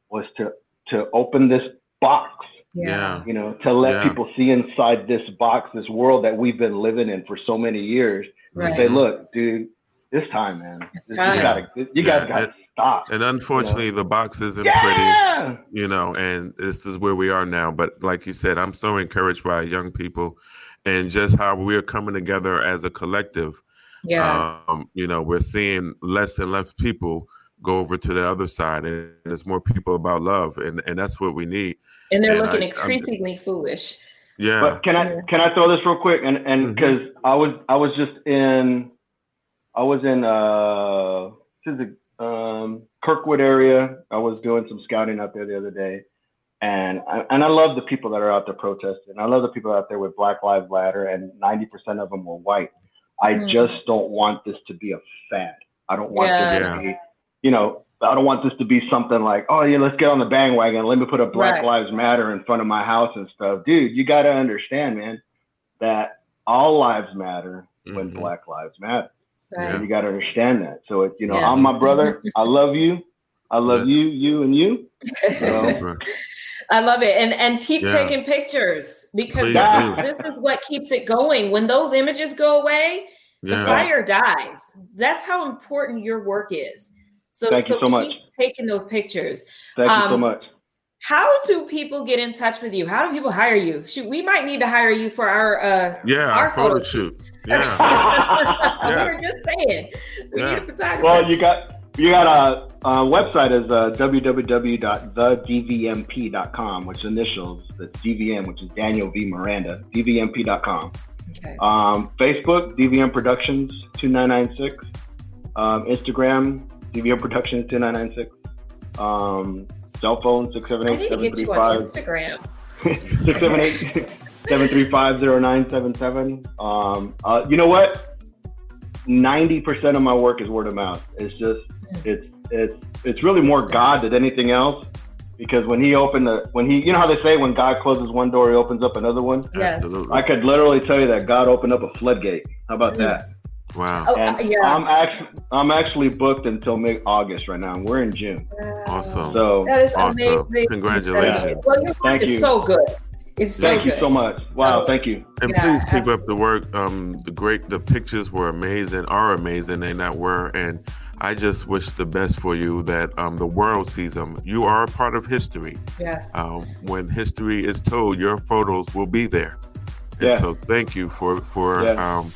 was to to open this box. Yeah. You know, to let yeah. people see inside this box, this world that we've been living in for so many years. Right. And say, look, dude, this time, man. It's time. You gotta, you yeah. guys gotta stop. And unfortunately, you know? the box isn't yeah! pretty, you know, and this is where we are now. But like you said, I'm so encouraged by young people and just how we're coming together as a collective. Yeah. Um, you know, we're seeing less and less people go over to the other side and there's more people about love and, and that's what we need. And they're and looking I, increasingly I'm, foolish. Yeah. But can I can I throw this real quick and and because mm-hmm. I was I was just in I was in uh the um, Kirkwood area. I was doing some scouting out there the other day, and I, and I love the people that are out there protesting. I love the people out there with Black Lives Matter, and ninety percent of them were white. I mm. just don't want this to be a fad. I don't want yeah. this to be, you know, I don't want this to be something like, oh yeah, let's get on the bandwagon. Let me put a Black right. Lives Matter in front of my house and stuff, dude. You got to understand, man, that all lives matter when mm-hmm. Black Lives matter. Right. You got to understand that. So, it, you know, yes. I'm my brother. I love you. I love you, you, and you. So. (laughs) I love it, and and keep yeah. taking pictures because this, this, is what keeps it going. When those images go away, yeah. the fire dies. That's how important your work is. So, Thank so, you so much. taking those pictures. Thank um, you so um, much. How do people get in touch with you? How do people hire you? Shoot, we might need to hire you for our uh yeah our, photo shoot. Yeah. (laughs) yeah. we were just saying. We yeah. need a photographer. Well, you got you got a, a website is uh, www.thedvmp.com, which initials the DVM, which is Daniel V Miranda, dvmp.com. Okay. Um, Facebook, DVM Productions 2996. Um, Instagram, DVM Productions 2996. Um, cell phone 678 735 Instagram. (laughs) 678 735 Um, uh, you know what? 90% of my work is word of mouth. It's just, it's, it's, it's really more God than anything else. Because when he opened the, when he, you know how they say when God closes one door, he opens up another one? Yeah. Absolutely. I could literally tell you that God opened up a floodgate. How about mm. that? Wow. Oh, and yeah. I'm actually I'm actually booked until mid August right now. We're in June. Awesome. So that is awesome. amazing. Congratulations. Well, your work is so good. It's so thank good. you so much. Wow, thank you. And yeah, please keep absolutely. up the work. Um, the great, the pictures were amazing, are amazing, and that were. And I just wish the best for you. That um, the world sees them. You are a part of history. Yes. Um, when history is told, your photos will be there. And yeah. So thank you for for yeah. um,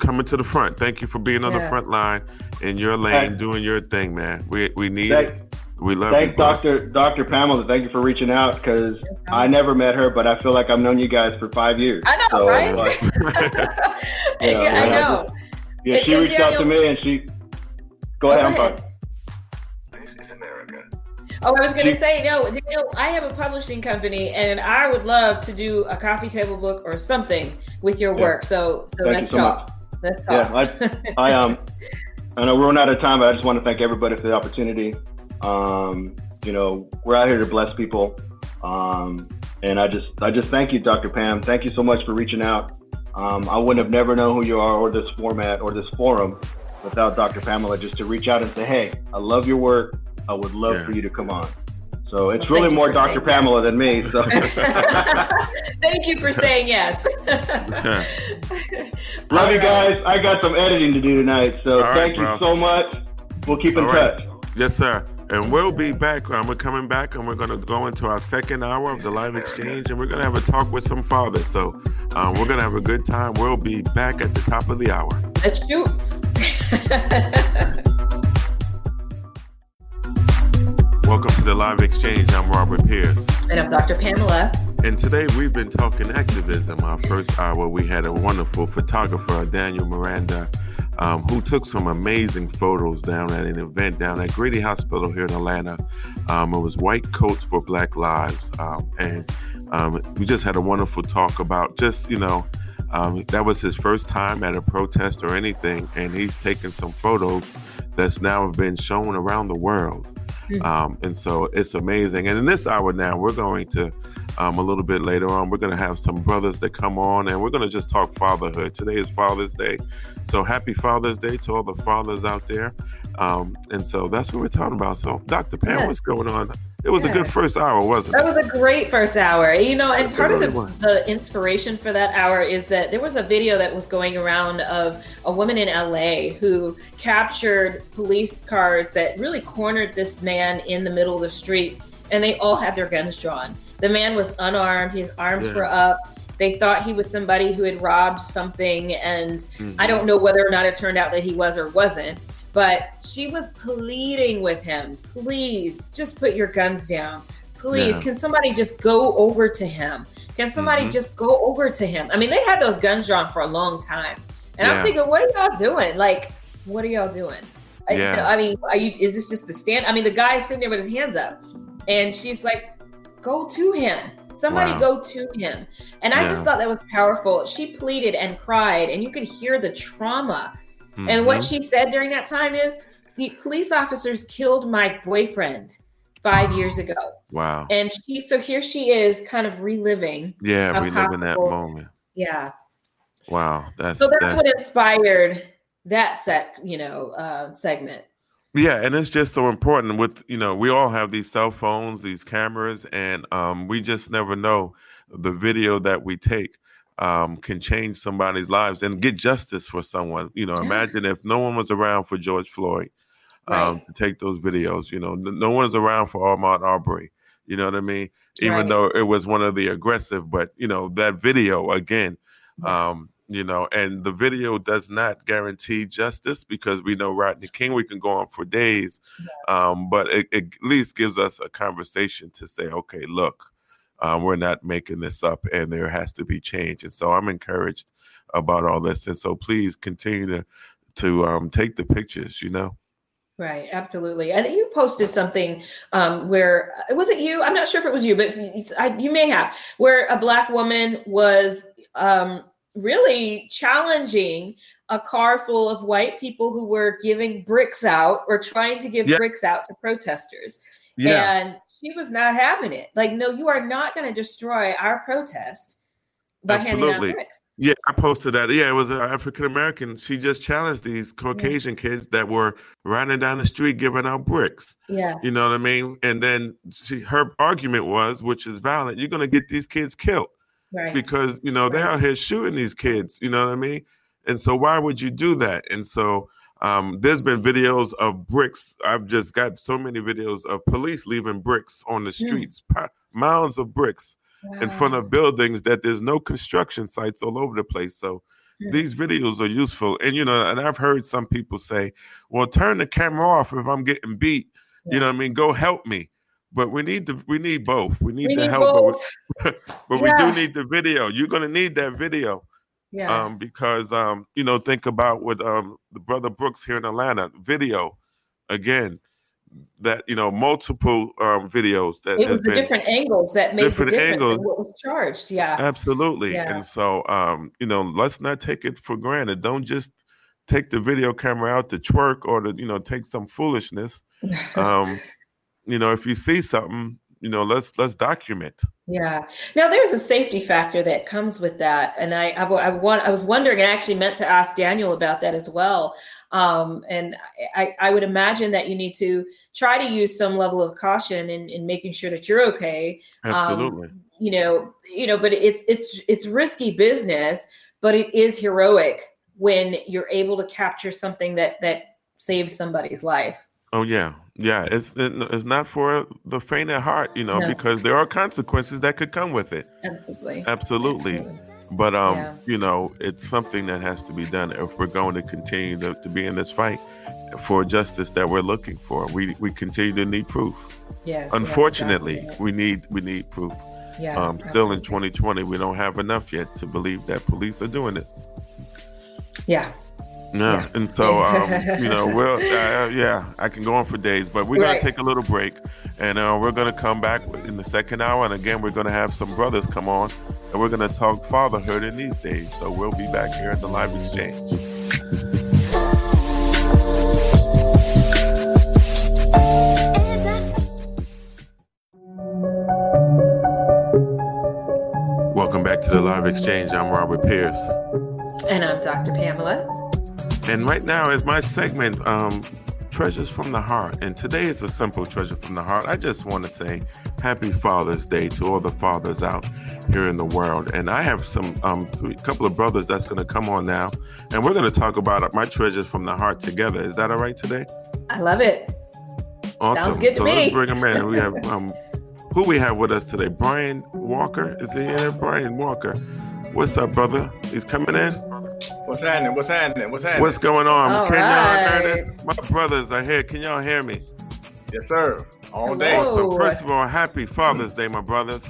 coming to the front. Thank you for being on yeah. the front line in your lane, doing your thing, man. We we need Thank, it. We love Thanks, Doctor Doctor Pamela. Thank you for reaching out because I never met her, but I feel like I've known you guys for five years. I know, so, right? (laughs) (laughs) yeah, I know. Yeah, she reached Daniel, out to me and she. Go ahead, I'm sorry. This is America. Oh, I was going to say, no, Daniel, I have a publishing company and I would love to do a coffee table book or something with your work. Yeah. So, so Thank let's so talk. Much. Let's talk. Yeah, I, I um, (laughs) I know we're running out of time, but I just want to thank everybody for the opportunity. Um, you know, we're out here to bless people. Um, and I just, I just thank you, Dr. Pam. Thank you so much for reaching out. Um, I wouldn't have never known who you are or this format or this forum without Dr. Pamela just to reach out and say, Hey, I love your work. I would love yeah. for you to come on. So it's well, really more Dr. Pamela that. than me. So (laughs) (laughs) thank you for saying yes. Love All you guys. Right. I got some editing to do tonight. So All thank right, you so much. We'll keep in All touch. Right. Yes, sir. And we'll be back. Um, we're coming back and we're going to go into our second hour of the live exchange and we're going to have a talk with some fathers. So um, we're going to have a good time. We'll be back at the top of the hour. Let's shoot. (laughs) Welcome to the Live Exchange. I'm Robert Pierce. And I'm Dr. Pamela. And today we've been talking activism. Our first hour, we had a wonderful photographer, Daniel Miranda, um, who took some amazing photos down at an event down at Grady Hospital here in Atlanta. Um, it was White Coats for Black Lives. Um, and um, we just had a wonderful talk about just, you know, um, that was his first time at a protest or anything, and he's taken some photos that's now been shown around the world. Mm-hmm. Um, and so it's amazing. And in this hour now, we're going to, um, a little bit later on, we're going to have some brothers that come on and we're going to just talk fatherhood. Today is Father's Day. So happy Father's Day to all the fathers out there. Um, and so that's what we're talking about. So, Dr. Pam, yes. what's going on? It was yes. a good first hour, wasn't it? That was a great first hour. You know, and part of the, the inspiration for that hour is that there was a video that was going around of a woman in LA who captured police cars that really cornered this man in the middle of the street, and they all had their guns drawn. The man was unarmed, his arms yeah. were up. They thought he was somebody who had robbed something, and mm-hmm. I don't know whether or not it turned out that he was or wasn't but she was pleading with him, please just put your guns down. Please, yeah. can somebody just go over to him? Can somebody mm-hmm. just go over to him? I mean, they had those guns drawn for a long time. And yeah. I'm thinking, what are y'all doing? Like, what are y'all doing? Yeah. I, I mean, are you is this just the stand? I mean, the guy's sitting there with his hands up. And she's like, go to him. Somebody wow. go to him. And I just thought that was powerful. She pleaded and cried, and you could hear the trauma Mm-hmm. And what mm-hmm. she said during that time is the police officers killed my boyfriend five years ago. Wow. And she, so here she is kind of reliving. Yeah, reliving that moment. Yeah. Wow. That's, so that's, that's what inspired that set, you know, uh, segment. Yeah, and it's just so important with, you know, we all have these cell phones, these cameras, and um, we just never know the video that we take um, can change somebody's lives and get justice for someone. You know, imagine if no one was around for George Floyd um, right. to take those videos. You know, no one's around for Ahmaud Arbery. You know what I mean? Even right. though it was one of the aggressive, but you know that video again. Um, you know, and the video does not guarantee justice because we know Rodney King. We can go on for days, um, but it, it, at least gives us a conversation to say, okay, look, um, we're not making this up, and there has to be change. And so I'm encouraged about all this. And so please continue to to um, take the pictures. You know. Right, absolutely. And you posted something um, where it was it you? I'm not sure if it was you, but I, you may have, where a black woman was um, really challenging a car full of white people who were giving bricks out or trying to give bricks out to protesters. Yeah. And she was not having it. Like, no, you are not going to destroy our protest by Absolutely. handing out bricks. Yeah, I posted that. Yeah, it was an African American. She just challenged these Caucasian kids that were riding down the street giving out bricks. Yeah. You know what I mean? And then she her argument was, which is valid, you're gonna get these kids killed. Right. Because, you know, right. they're out here shooting these kids, you know what I mean? And so why would you do that? And so um, there's been videos of bricks. I've just got so many videos of police leaving bricks on the hmm. streets, mm. mounds of bricks wow. in front of buildings that there's no construction sites all over the place. So mm. these videos are useful. And you know, and I've heard some people say, "Well, turn the camera off if I'm getting beat." Yeah. You know, I mean, go help me. But we need the we need both. We need we the need help, but, we, (laughs) but yeah. we do need the video. You're gonna need that video. Yeah. Um, because um, you know, think about what um the brother Brooks here in Atlanta video again that you know multiple um videos that it was the different angles that made different the difference angles. what was charged yeah absolutely yeah. and so um you know let's not take it for granted don't just take the video camera out to twerk or to you know take some foolishness (laughs) um you know if you see something you know let's let's document. Yeah. Now there's a safety factor that comes with that and i i, I, want, I was wondering i actually meant to ask daniel about that as well um, and I, I would imagine that you need to try to use some level of caution in, in making sure that you're okay um, absolutely. um, you know you know but it's it's it's risky business but it is heroic when you're able to capture something that that saves somebody's life oh yeah yeah, it's it's not for the faint at heart, you know, no. because there are consequences that could come with it. Absolutely. Absolutely. Absolutely. But um, yeah. you know, it's something that has to be done if we're going to continue to, to be in this fight. for justice that we're looking for. We we continue to need proof. Yes. Unfortunately, we need we need proof. Yeah. Um, still in 2020, we don't have enough yet to believe that police are doing this. Yeah. Yeah. yeah. And so, (laughs) um, you know, well, uh, yeah, I can go on for days, but we're right. going to take a little break and uh, we're going to come back in the second hour. And again, we're going to have some brothers come on and we're going to talk fatherhood in these days. So we'll be back here at the Live Exchange. Welcome back to the Live Exchange. I'm Robert Pierce. And I'm Dr. Pamela. And right now is my segment, um, Treasures from the Heart. And today is a simple treasure from the heart. I just want to say happy Father's Day to all the fathers out here in the world. And I have some, um, a couple of brothers that's going to come on now. And we're going to talk about my treasures from the heart together. Is that all right today? I love it. Awesome. Sounds good to so me. Let's bring them in. We have, (laughs) um, who we have with us today? Brian Walker. Is he here? Brian Walker. What's up, brother? He's coming in. What's happening? What's happening? What's happening? What's going on? All Can right. y'all hear this? My brothers are here. Can y'all hear me? Yes, sir. All Hello. day. So first of all, happy Father's Day, my brothers.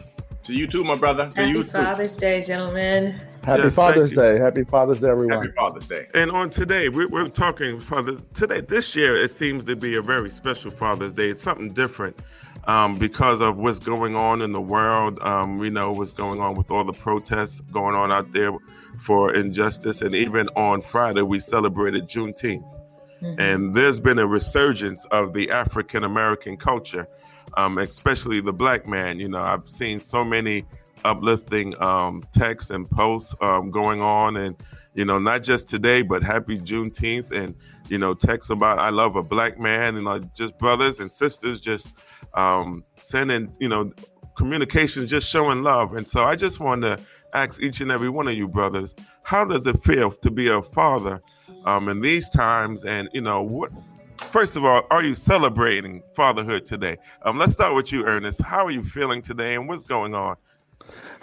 To you too, my brother. To happy you Father's Day, gentlemen. Happy yes, Father's Day. Happy Father's Day, everyone. Happy Father's Day. And on today, we're, we're talking Father. Today, this year, it seems to be a very special Father's Day. It's something different um, because of what's going on in the world. Um, we know what's going on with all the protests going on out there for injustice. And even on Friday, we celebrated Juneteenth. Mm-hmm. And there's been a resurgence of the African American culture, um, especially the black man. You know, I've seen so many uplifting um, texts and posts um, going on, and you know, not just today, but Happy Juneteenth, and you know, texts about I love a black man, and uh, just brothers and sisters just um, sending, you know, communications, just showing love. And so I just want to ask each and every one of you brothers, how does it feel to be a father um, in these times? And you know, what? First of all, are you celebrating fatherhood today? Um, let's start with you, Ernest. How are you feeling today, and what's going on?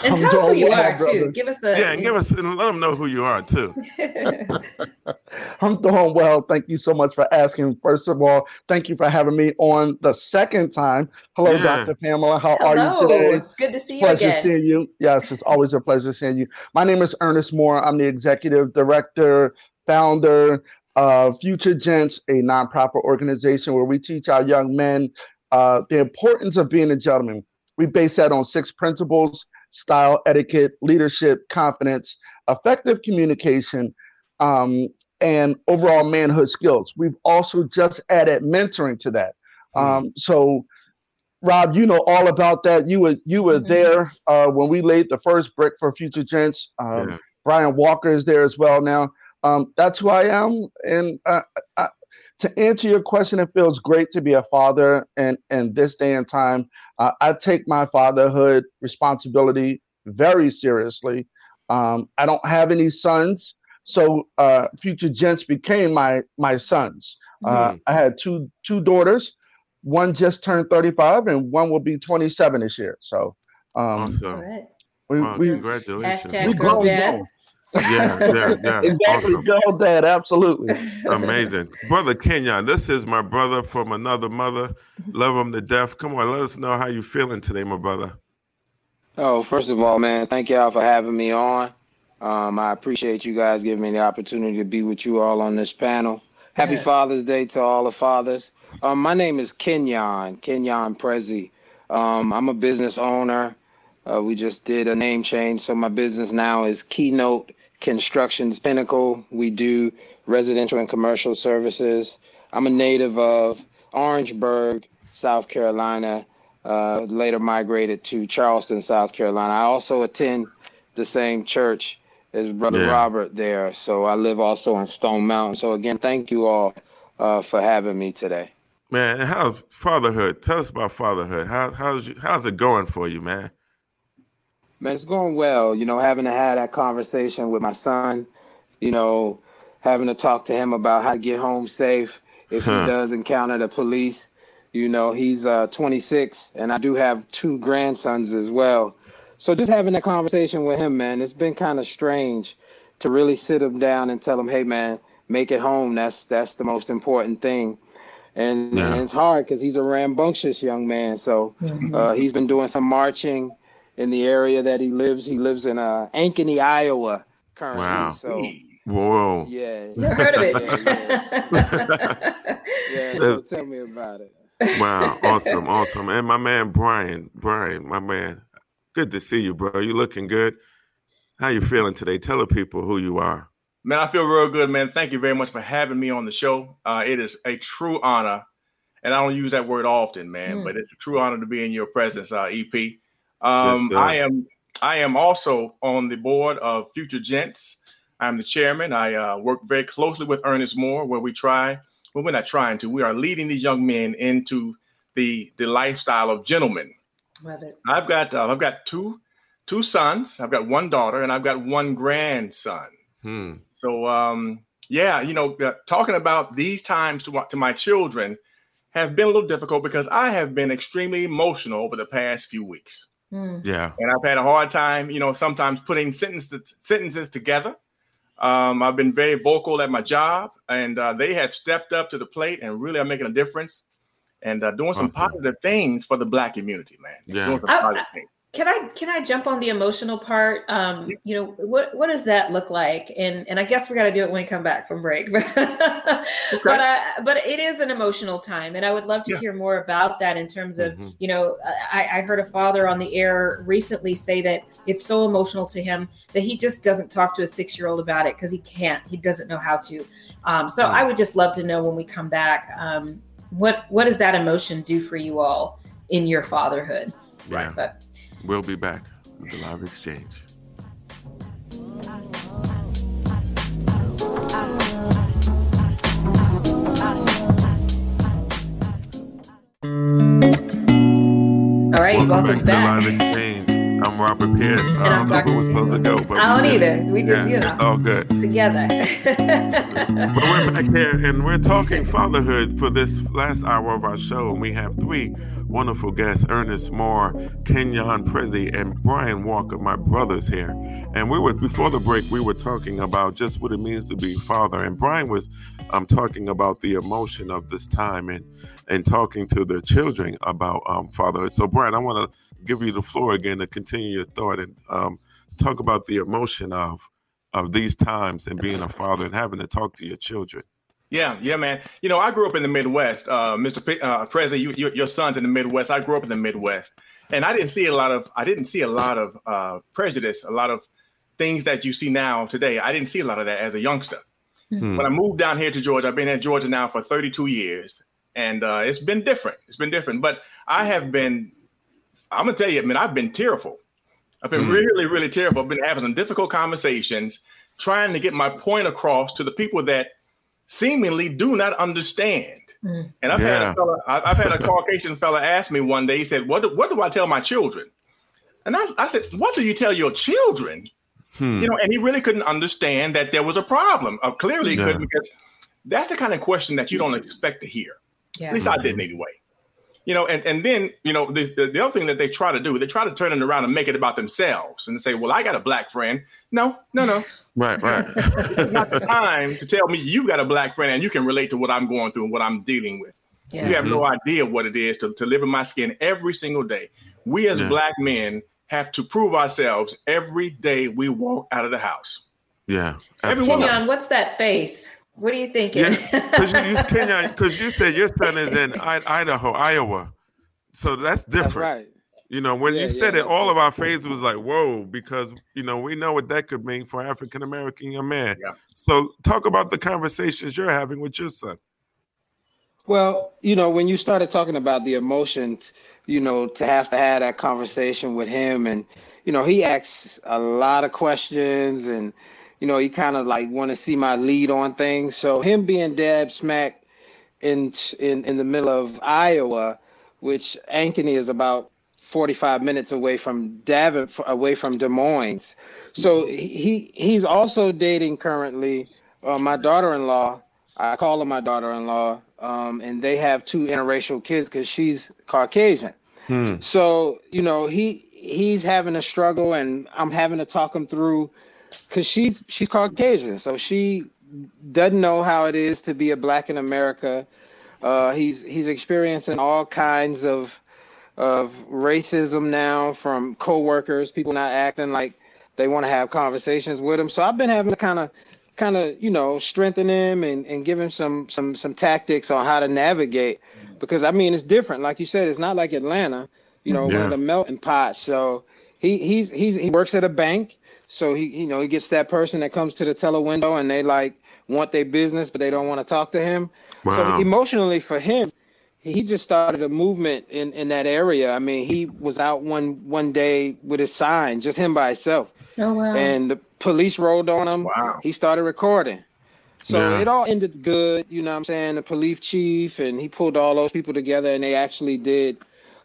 And tell us who you well, are brother. too. Give us the yeah, and give us and let them know who you are too. (laughs) (laughs) I'm doing well. Thank you so much for asking. First of all, thank you for having me on the second time. Hello, yeah. Dr. Pamela. How Hello. are you today? It's good to see you pleasure again. seeing you. Yes, it's always a pleasure seeing you. My name is Ernest Moore. I'm the executive director, founder of Future Gents, a nonprofit organization where we teach our young men uh, the importance of being a gentleman. We base that on six principles style, etiquette, leadership, confidence, effective communication, um, and overall manhood skills. We've also just added mentoring to that. Hmm. Um, so, Rob, you know all about that. You were you were mm-hmm. there uh, when we laid the first brick for Future Gents. Um, yeah. Brian Walker is there as well now. Um, that's who I am, and uh, I, to answer your question, it feels great to be a father and in this day and time. Uh, I take my fatherhood responsibility very seriously. Um, I don't have any sons, so uh, future gents became my my sons. Uh, mm. I had two two daughters. One just turned 35, and one will be 27 this year. So, um, awesome. we, wow, we, congratulations. Hashtag we girl dad yeah, yeah, yeah. (laughs) exactly. Awesome. Girl dad, absolutely. (laughs) Amazing. Brother Kenyon, this is my brother from another mother. Love him to death. Come on, let us know how you feeling today, my brother. Oh, first of all, man, thank y'all for having me on. Um, I appreciate you guys giving me the opportunity to be with you all on this panel. Happy yes. Father's Day to all the fathers. Um, my name is Kenyon, Kenyon Prezi. Um, I'm a business owner. Uh, we just did a name change, so my business now is Keynote Constructions Pinnacle. We do residential and commercial services. I'm a native of Orangeburg, South Carolina. Uh, later migrated to Charleston, South Carolina. I also attend the same church as Brother yeah. Robert there. So I live also in Stone Mountain. So again, thank you all uh, for having me today. Man, how's fatherhood? Tell us about fatherhood. How, how's you, how's it going for you, man? Man, it's going well. You know, having to have that conversation with my son, you know, having to talk to him about how to get home safe if huh. he does encounter the police. You know, he's uh, 26, and I do have two grandsons as well. So just having that conversation with him, man, it's been kind of strange to really sit him down and tell him, hey, man, make it home. That's that's the most important thing. And, yeah. and it's hard because he's a rambunctious young man. So mm-hmm. uh, he's been doing some marching in the area that he lives. He lives in uh, Ankeny, Iowa currently. Wow. So Whoa. Yeah. Never heard of it. (laughs) yeah, yeah. yeah so tell me about it. Wow, (laughs) awesome, awesome. And my man Brian, Brian, my man, good to see you, bro. You looking good. How you feeling today? Tell the people who you are. Man, I feel real good, man. Thank you very much for having me on the show. Uh, it is a true honor, and I don't use that word often, man, mm. but it's a true honor to be in your presence, uh, EP. Um, I am I am also on the board of Future Gents. I'm the chairman. I uh, work very closely with Ernest Moore, where we try well, we're not trying to. We are leading these young men into the the lifestyle of gentlemen. Love it. I've got uh, I've got two two sons. I've got one daughter, and I've got one grandson. Hmm. So um, yeah, you know, uh, talking about these times to to my children have been a little difficult because I have been extremely emotional over the past few weeks. Hmm. Yeah, and I've had a hard time, you know, sometimes putting sentences sentences together. Um, I've been very vocal at my job, and uh, they have stepped up to the plate and really are making a difference and uh, doing some okay. positive things for the black community, man. Yeah. I, can I can I jump on the emotional part? Um, you know, what what does that look like? And and I guess we got to do it when we come back from break. (laughs) but but, uh, but it is an emotional time, and I would love to yeah. hear more about that in terms of mm-hmm. you know, I, I heard a father on the air recently say that it's so emotional to him that he just doesn't talk to a six year old about it because he can't, he doesn't know how to. Um, so mm-hmm. I would just love to know when we come back, um, what what does that emotion do for you all in your fatherhood? Right. But We'll be back with the live exchange. All right, welcome, welcome back. To the live exchange. I'm Robert Pierce. And I don't know where we're supposed to go, but I don't either. We just, yeah, you know, it's all good together. (laughs) but we're back here, and we're talking fatherhood for this last hour of our show, and we have three wonderful guests, Ernest Moore, Kenyon Prezi, and Brian Walker, my brothers here. And we were before the break, we were talking about just what it means to be father. And Brian was um, talking about the emotion of this time and and talking to their children about um, fatherhood. So, Brian, I want to give you the floor again to continue your thought and um, talk about the emotion of of these times and being a father and having to talk to your children. Yeah, yeah, man. You know, I grew up in the Midwest, uh, Mr. P- uh, President. You, you, your son's in the Midwest. I grew up in the Midwest, and I didn't see a lot of I didn't see a lot of uh, prejudice, a lot of things that you see now today. I didn't see a lot of that as a youngster. Hmm. When I moved down here to Georgia, I've been in Georgia now for 32 years, and uh, it's been different. It's been different, but I have been I'm gonna tell you, I mean, I've been tearful. I've been mm. really, really tearful. I've been having some difficult conversations, trying to get my point across to the people that seemingly do not understand. Mm. And I've yeah. had a fella, I've had a (laughs) Caucasian fella ask me one day. He said, "What do, what do I tell my children?" And I, I said, "What do you tell your children?" Hmm. You know, and he really couldn't understand that there was a problem. Uh, clearly, yeah. couldn't because that's the kind of question that you don't expect to hear. Yeah. At least I didn't anyway you know, and, and then, you know, the, the, the, other thing that they try to do, they try to turn it around and make it about themselves and say, well, I got a black friend. No, no, no. (laughs) right, right. (laughs) not the time to tell me you got a black friend and you can relate to what I'm going through and what I'm dealing with. Yeah. You have no mm-hmm. idea what it is to, to live in my skin every single day. We as yeah. black men have to prove ourselves every day we walk out of the house. Yeah. Every woman. what's that face? What are you thinking? Because yeah, you, you, (laughs) you, said your son is in Idaho, Iowa, so that's different. That's right. You know, when yeah, you said yeah, it, all of our faces was like, "Whoa!" Because you know we know what that could mean for African American young man. Yeah. So, talk about the conversations you're having with your son. Well, you know, when you started talking about the emotions, you know, to have to have that conversation with him, and you know, he asks a lot of questions, and you know, he kind of like want to see my lead on things. So him being dab smack in in in the middle of Iowa, which Ankeny is about 45 minutes away from Davin, away from Des Moines. So he he's also dating currently uh, my daughter-in-law. I call her my daughter-in-law, um, and they have two interracial kids because she's Caucasian. Hmm. So you know he he's having a struggle, and I'm having to talk him through because she's she's Caucasian, so she doesn't know how it is to be a black in America. Uh, he's he's experiencing all kinds of of racism now from coworkers, people not acting like they want to have conversations with him. So I've been having to kind of kind of you know strengthen him and, and give him some some some tactics on how to navigate because I mean it's different. Like you said, it's not like Atlanta, you know, yeah. the melting pot. So he he's he's he works at a bank. So he you know he gets that person that comes to the teller window and they like want their business but they don't want to talk to him. Wow. So emotionally for him, he just started a movement in in that area. I mean, he was out one one day with his sign, just him by himself. Oh wow! And the police rolled on him. Wow! He started recording. So yeah. it all ended good, you know what I'm saying? The police chief and he pulled all those people together and they actually did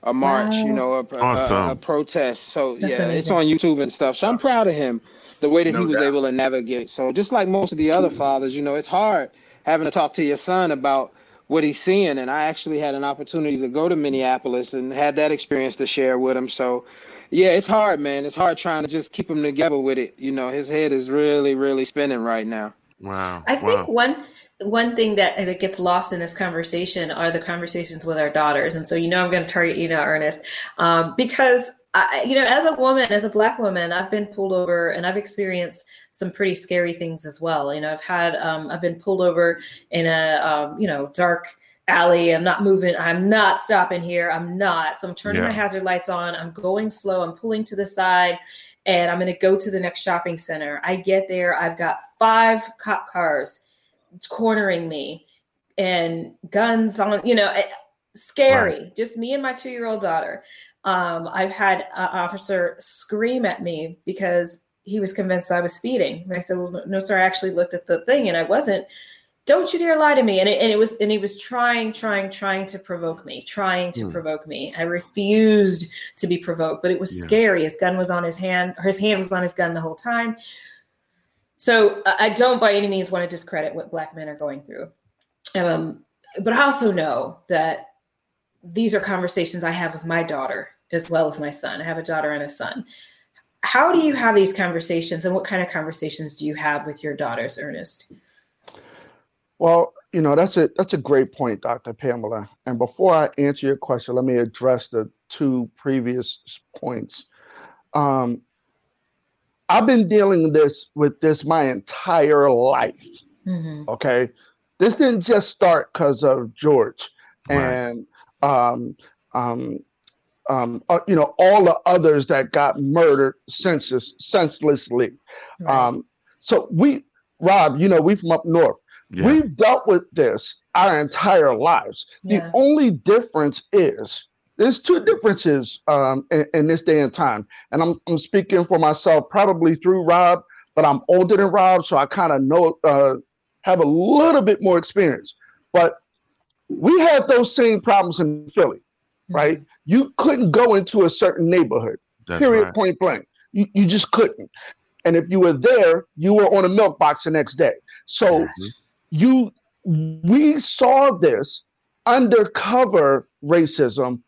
a march, wow. you know, a, awesome. a, a protest. So That's yeah, amazing. it's on YouTube and stuff. So I'm proud of him, the way that no he was doubt. able to navigate. So just like most of the other fathers, you know, it's hard having to talk to your son about what he's seeing. And I actually had an opportunity to go to Minneapolis and had that experience to share with him. So yeah, it's hard, man. It's hard trying to just keep him together with it. You know, his head is really, really spinning right now. Wow. I think one one thing that, that gets lost in this conversation are the conversations with our daughters. And so, you know, I'm going to target you now, Ernest, um, because, I, you know, as a woman, as a Black woman, I've been pulled over and I've experienced some pretty scary things as well. You know, I've had, um, I've been pulled over in a, um, you know, dark alley. I'm not moving. I'm not stopping here. I'm not. So I'm turning yeah. my hazard lights on. I'm going slow. I'm pulling to the side and I'm going to go to the next shopping center. I get there. I've got five cop cars cornering me and guns on, you know, eh, scary. Just me and my two year old daughter. Um, I've had an officer scream at me because he was convinced I was speeding. And I said, Well, no, sir, I actually looked at the thing and I wasn't. Don't you dare lie to me. And it, and it was, and he was trying, trying, trying to provoke me, trying to mm. provoke me. I refused to be provoked, but it was yeah. scary. His gun was on his hand, his hand was on his gun the whole time. So I don't by any means want to discredit what Black men are going through. Um, but I also know that these are conversations I have with my daughter as well as my son. I have a daughter and a son. How do you have these conversations and what kind of conversations do you have with your daughters, Ernest? Well, you know, that's a that's a great point, Dr. Pamela. And before I answer your question, let me address the two previous points. Um, I've been dealing this with this my entire life. Mm-hmm. Okay, this didn't just start because of George right. and um, um, um, uh, you know all the others that got murdered senseless, senselessly. Right. Um, so we, Rob, you know, we from up north. Yeah. We've dealt with this our entire lives. Yeah. The only difference is there's two differences um, in, in, this day and time. And I'm, I'm speaking for myself probably through Rob, but I'm older than Rob, so I kind of know, uh, have a little bit more experience. But we had those same problems in Philly, mm-hmm. right? You couldn't go into a certain neighborhood, That's period, right. point blank. You, you just couldn't. And if you were there, you were on a milk box the next day. So mm-hmm. you, we saw this undercover racism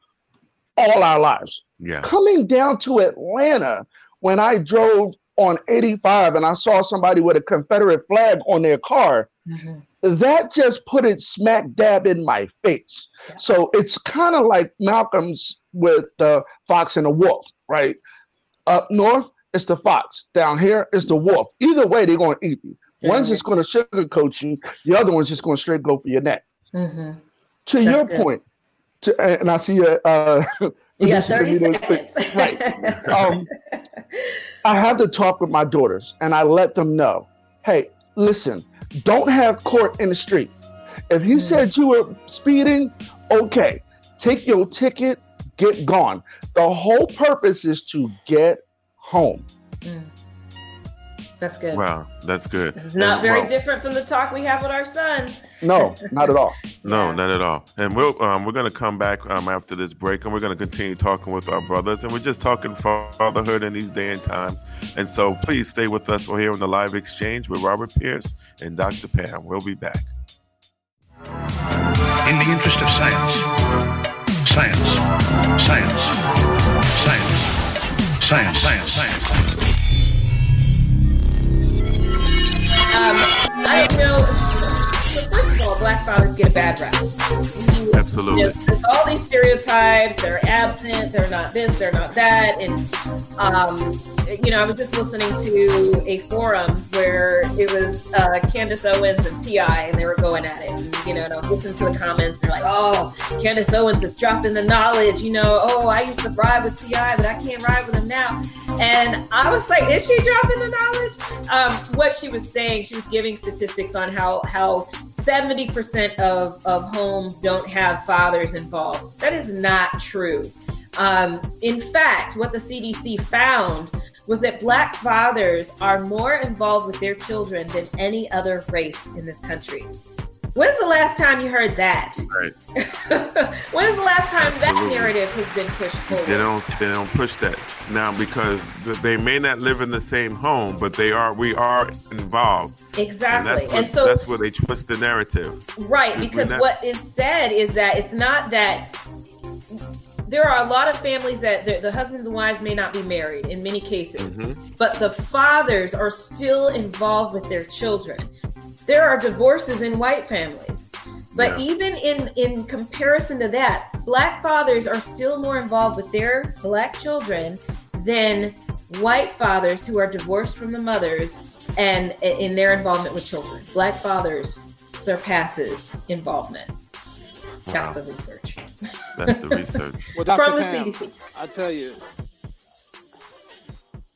all our lives. Yeah. Coming down to Atlanta, when I drove on 85 and I saw somebody with a Confederate flag on their car, mm-hmm. that just put it smack dab in my face. Yeah. So it's kind of like Malcolm's with the fox and the wolf, right? Up north, it's the fox. Down here, it's the wolf. Either way, they're going to eat you. Yeah. One's just going to sugarcoat you. The other one's just going to straight go for your neck. Mm-hmm. To That's your good. point, to, and I see a. Uh, (laughs) you got 30 seconds. right. (laughs) Um, I had to talk with my daughters and I let them know hey, listen, don't have court in the street. If you mm. said you were speeding, okay, take your ticket, get gone. The whole purpose is to get home. Mm. That's good. Wow, that's good. It's not and, very well, different from the talk we have with our sons. No, (laughs) not at all. no, not at all. And we'll um, we're gonna come back um, after this break, and we're gonna continue talking with our brothers, and we're just talking fatherhood in these day and times. And so, please stay with us. We're here on the live exchange with Robert Pierce and Dr. Pam. We'll be back. In the interest of science, science, science, science, science, science, science. Um, I know. So first of all, black fathers get a bad rap. Absolutely. You know, there's all these stereotypes. They're absent. They're not this. They're not that. And um, you know, I was just listening to a forum where it was uh, Candace Owens and T.I., and they were going at it. And, you know, and I was listening to the comments. They're like, "Oh, Candace Owens is dropping the knowledge." You know, "Oh, I used to ride with T.I., but I can't ride with him now." And I was like, "Is she dropping the knowledge?" Um, what she was saying, she was giving statistics on how how seventy percent of of homes don't have fathers involved. That is not true. Um, in fact, what the CDC found was that black fathers are more involved with their children than any other race in this country. When's the last time you heard that? Right. (laughs) when is the last time that narrative has been pushed forward? They don't. They don't push that now because they may not live in the same home, but they are. We are involved. Exactly, and, what, and so that's where they twist the narrative. Right, because not, what is said is that it's not that there are a lot of families that the, the, husbands and wives may not be married in many cases, mm-hmm. but the fathers are still involved with their children. There are divorces in white families. But yeah. even in, in comparison to that, black fathers are still more involved with their black children than white fathers who are divorced from the mothers and in their involvement with children. Black fathers surpasses involvement. Wow. That's the research. That's the research. (laughs) well, From the CDC. I tell you.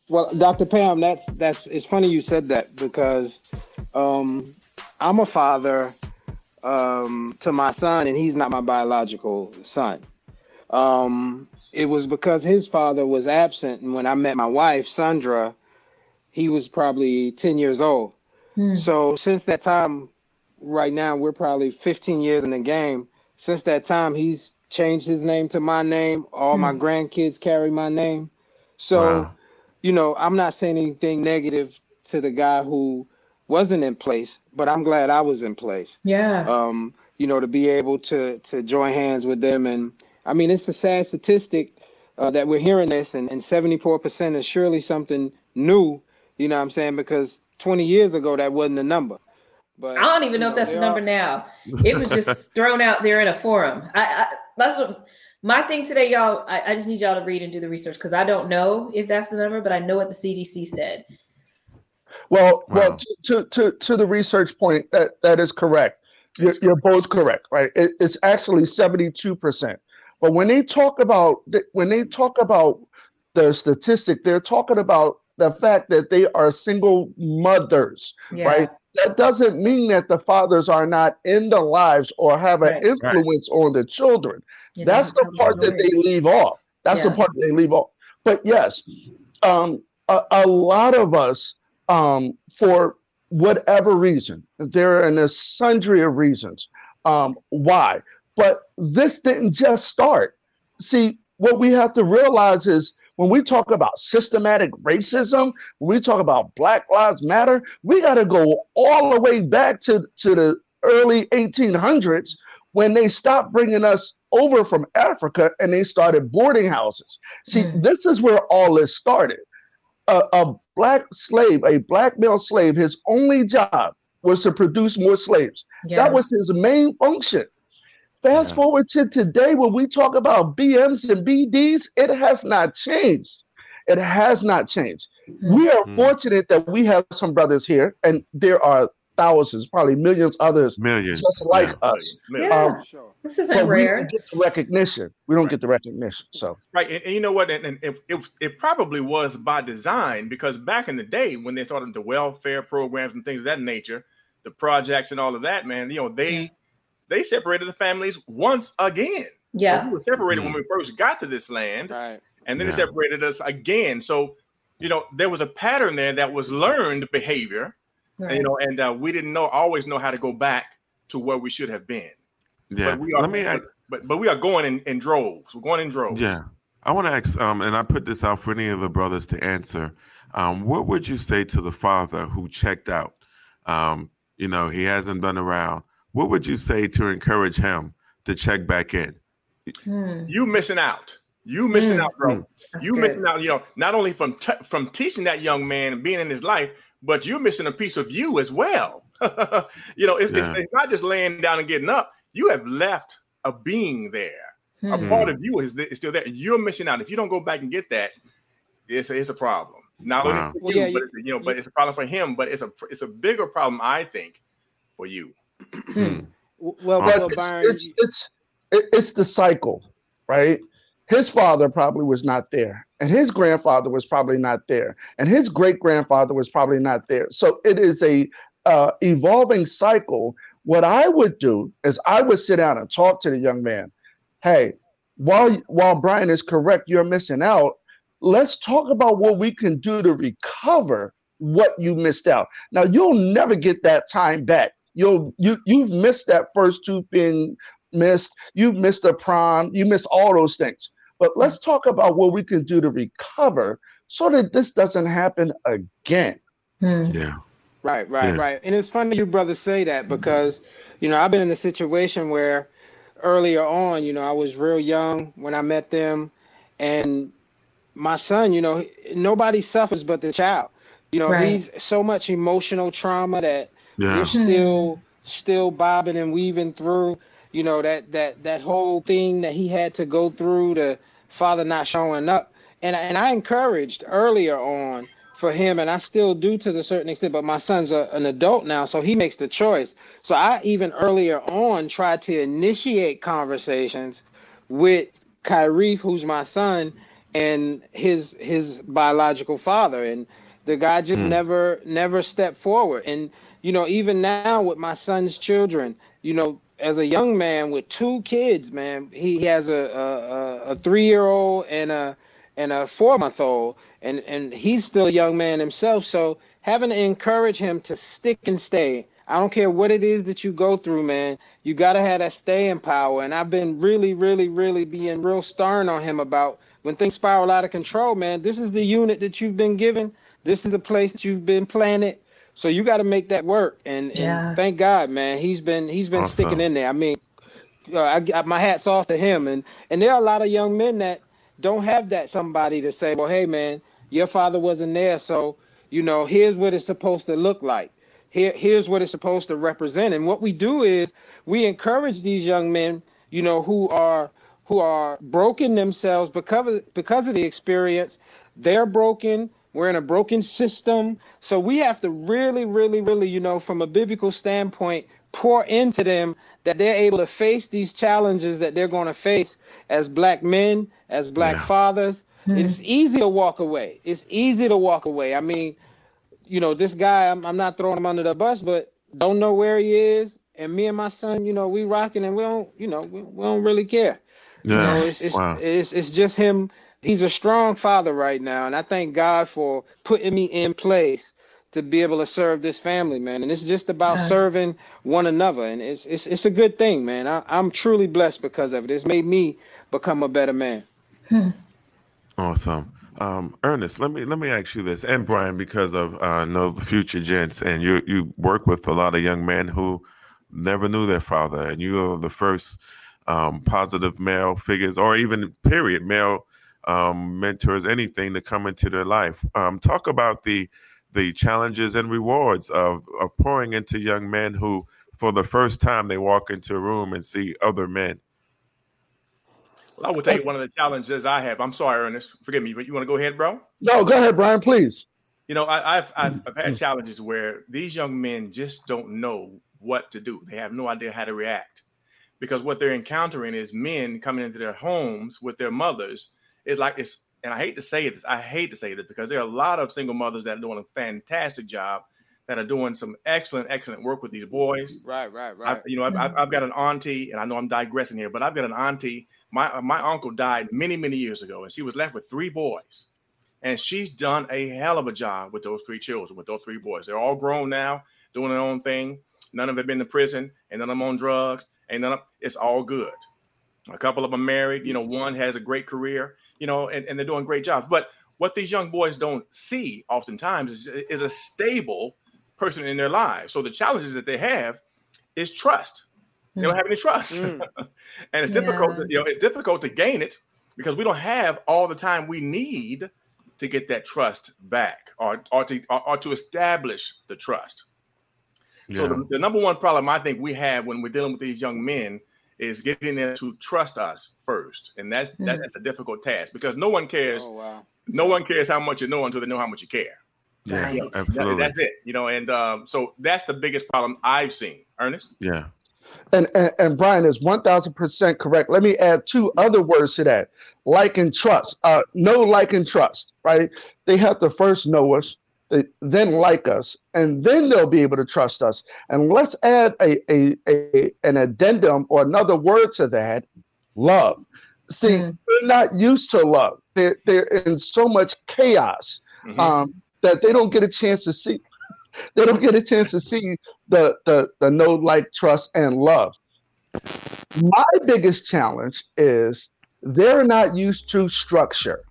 Well, Dr. Pam, that's that's it's funny you said that because um, I'm a father um, to my son, and he's not my biological son. Um, it was because his father was absent, and when I met my wife, Sandra, he was probably 10 years old. Hmm. So since that time, right now, we're probably 15 years in the game since that time, he's changed his name to my name. All my hmm. grandkids carry my name. So, wow. you know, I'm not saying anything negative to the guy who wasn't in place, but I'm glad I was in place. Yeah. Um, you know, to be able to to join hands with them, and I mean, it's a sad statistic uh, that we're hearing this, and, and 74% is surely something new. You know what I'm saying? Because 20 years ago, that wasn't the number. But I don't even know, know if that's the number are... now. It was just (laughs) thrown out there in a forum. I, I that's what my thing today, y'all. I, I just need y'all to read and do the research because I don't know if that's the number, but I know what the CDC said. Well, wow. well, to, to to the research point, that that is correct. You're, you're both correct, right? It, it's actually seventy two percent. But when they talk about when they talk about the statistic, they're talking about the fact that they are single mothers, yeah. right? that doesn't mean that the fathers are not in the lives or have an right. influence right. on the children. That's the part that they leave off. That's yeah. the part they leave off. But yes, um, a, a, lot of us, um, for whatever reason, there are a sundry of reasons um, why. But this didn't just start. See, what we have to realize is when we talk about systematic racism, when we talk about Black Lives Matter, we got to go all the way back to, to the early 1800s when they stopped bringing us over from Africa and they started boarding houses. See, mm. this is where all this started. A, a black slave, a black male slave, his only job was to produce more slaves. Yeah. That was his main function. Fast yeah. forward to today when we talk about BMs and BDs, it has not changed. It has not changed. Mm-hmm. We are mm-hmm. fortunate that we have some brothers here, and there are thousands, probably millions others millions just like yeah. us. Yeah. Um, this isn't rare. We don't get the recognition. We don't right. get the recognition. So right, and, and you know what? And, and it, it, it probably was by design because back in the day when they started the welfare programs and things of that nature, the projects and all of that, man, you know, they they separated the families once again. Yeah. So we were separated mm-hmm. when we first got to this land. Right. And then yeah. they separated us again. So, you know, there was a pattern there that was learned behavior. Right. And, you know, and uh, we didn't know always know how to go back to where we should have been. Yeah. But we are, Let me but, but, but we are going in, in droves. We're going in droves. Yeah. I want to ask, um, and I put this out for any of the brothers to answer. Um, what would you say to the father who checked out? Um, you know, he hasn't been around what would you say to encourage him to check back in? Hmm. You missing out. You missing hmm. out, bro. Hmm. That's you good. missing out. You know, not only from t- from teaching that young man and being in his life, but you're missing a piece of you as well. (laughs) you know, it's, yeah. it's, it's, not just laying down and getting up. You have left a being there. Hmm. A part of you is, is still there. You're missing out. If you don't go back and get that, it's a, it's a problem. Not wow. only for well, you, yeah, but it's, you know, but it's a problem for him. But it's a it's a bigger problem, I think, for you. Hmm. Well, well, Brian, it's, it's it's it's the cycle, right? His father probably was not there, and his grandfather was probably not there, and his great grandfather was probably not there. So it is a uh, evolving cycle. What I would do is I would sit down and talk to the young man. Hey, while while Brian is correct, you're missing out let's talk about what we can do to recover what you missed out. Now you'll never get that time back. You'll you you've missed that first two being missed. You've missed the prom. You missed all those things. But let's mm. talk about what we can do to recover so that this doesn't happen again. Hmm. Yeah. Right, right, yeah. right. And it's funny you brothers say that mm. because, you know, I've been in a situation where earlier on, you know, I was real young when I met them and my son, you know, nobody suffers but the child. You know, right. he's so much emotional trauma that yeah. you're hmm. still still bobbing and weaving through. You know that that that whole thing that he had to go through, the father not showing up, and and I encouraged earlier on for him, and I still do to the certain extent. But my son's a, an adult now, so he makes the choice. So I even earlier on tried to initiate conversations with Kyrie, who's my son, and his his biological father and the guy just mm. never never stepped forward and you know even now with my son's children you know as a young man with two kids man he has a a, a three year old and a and a four month old and and he's still a young man himself so having to encourage him to stick and stay i don't care what it is that you go through man you got to have that staying power and i've been really really really being real stern on him about when things spiral out of control, man, this is the unit that you've been given. This is the place that you've been planted. So you got to make that work. And, yeah. and, thank God, man, he's been he's been awesome. sticking in there. I mean, uh, I got my hats off to him. And and there are a lot of young men that don't have that somebody to say, well, hey, man, your father wasn't there, so you know, here's what it's supposed to look like. Here, here's what it's supposed to represent. And what we do is we encourage these young men, you know, who are who are broken themselves because of, because of the experience. They're broken. We're in a broken system. So we have to really, really, really, you know, from a biblical standpoint, pour into them that they're able to face these challenges that they're going to face as black men, as black yeah. fathers. Mm-hmm. It's easy to walk away. It's easy to walk away. I mean, you know, this guy, I'm, I'm not throwing him under the bus, but don't know where he is. And me and my son, you know, we rocking and we don't, you know, we, we don't really care. Yeah. You know, it's, it's, wow. it's, it's just him. He's a strong father right now. And I thank God for putting me in place to be able to serve this family, man. And it's just about yeah. serving one another. And it's, it's, it's a good thing, man. I, I'm truly blessed because of it. It's made me become a better man. (laughs) Awesome. Um, Ernest, let me let me ask you this, and Brian, because of uh, know the future gents, and you you work with a lot of young men who never knew their father, and you are the first um, positive male figures or even period male um, mentors, anything to come into their life. Um, talk about the the challenges and rewards of of pouring into young men who, for the first time, they walk into a room and see other men. Well, I would tell you one of the challenges I have. I'm sorry, Ernest. Forgive me, but you want to go ahead, bro? No, go ahead, Brian, please. You know, I, have I've, I've had challenges where these young men just don't know what to do. They have no idea how to react because what they're encountering is men coming into their homes with their mothers. It's like it's, and I hate to say this, I hate to say this because there are a lot of single mothers that are doing a fantastic job, that are doing some excellent, excellent work with these boys. Right, right, right. I, you know, I've, I've got an auntie, and I know I'm digressing here, but I've got an auntie. My my uncle died many, many years ago, and she was left with three boys, and she's done a hell of a job with those three children, with those three boys. They're all grown now, doing their own thing. None of them have been to prison, and none of them on drugs. and none of it's all good. A couple of them married, you know, one has a great career, you know, and, and they're doing great jobs. But what these young boys don't see oftentimes is, is a stable person in their lives. So the challenges that they have is trust. They don't have any trust. Mm. (laughs) and it's difficult, yeah. to, you know, it's difficult to gain it because we don't have all the time we need to get that trust back or, or to or, or to establish the trust. Yeah. So the, the, number one problem I think we have when we're dealing with these young men is getting them to trust us first, and that's mm-hmm. that's a difficult task because no one cares. Oh, wow. No one cares how much you know until they know how much you care. Yeah, right. absolutely. That, that's it. You know, and um, so that's the biggest problem I've seen. Ernest. Yeah. And, and, and Brian is one thousand percent correct. Let me add two other words to that: like and trust. Uh, know, like, and trust. Right? They have to first know us, then like us, and then they'll be able to trust us. And let's add a, a, a an addendum or another word to that: love. See, mm. they're not used to love. They're they're in so much chaos mm-hmm. um, that they don't get a chance to see. (laughs) They don't get a chance to see the the the know, like, trust, and love. My biggest challenge is they're not used to structure.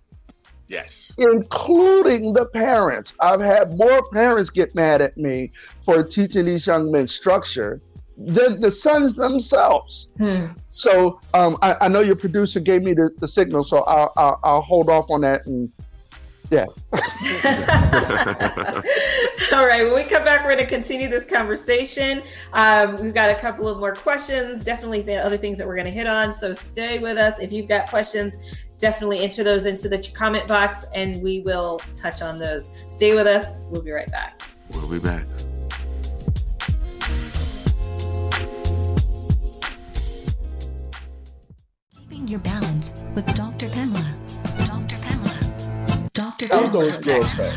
Yes. Including the parents. I've had more parents get mad at me for teaching these young men structure than the sons themselves. Hmm. So um, I, I, know your producer gave me the, the signal, so I'll, I'll, I'll hold off on that and yeah. (laughs) All right. When we come back, we're going to continue this conversation. Um, we've got a couple of more questions, definitely the other things that we're going to hit on. So stay with us. If you've got questions, definitely enter those into the comment box and we will touch on those. Stay with us. We'll be right back. We'll be back. Keeping your balance with Dr. Pamela. Dr. Pamela. Dr. Pamela.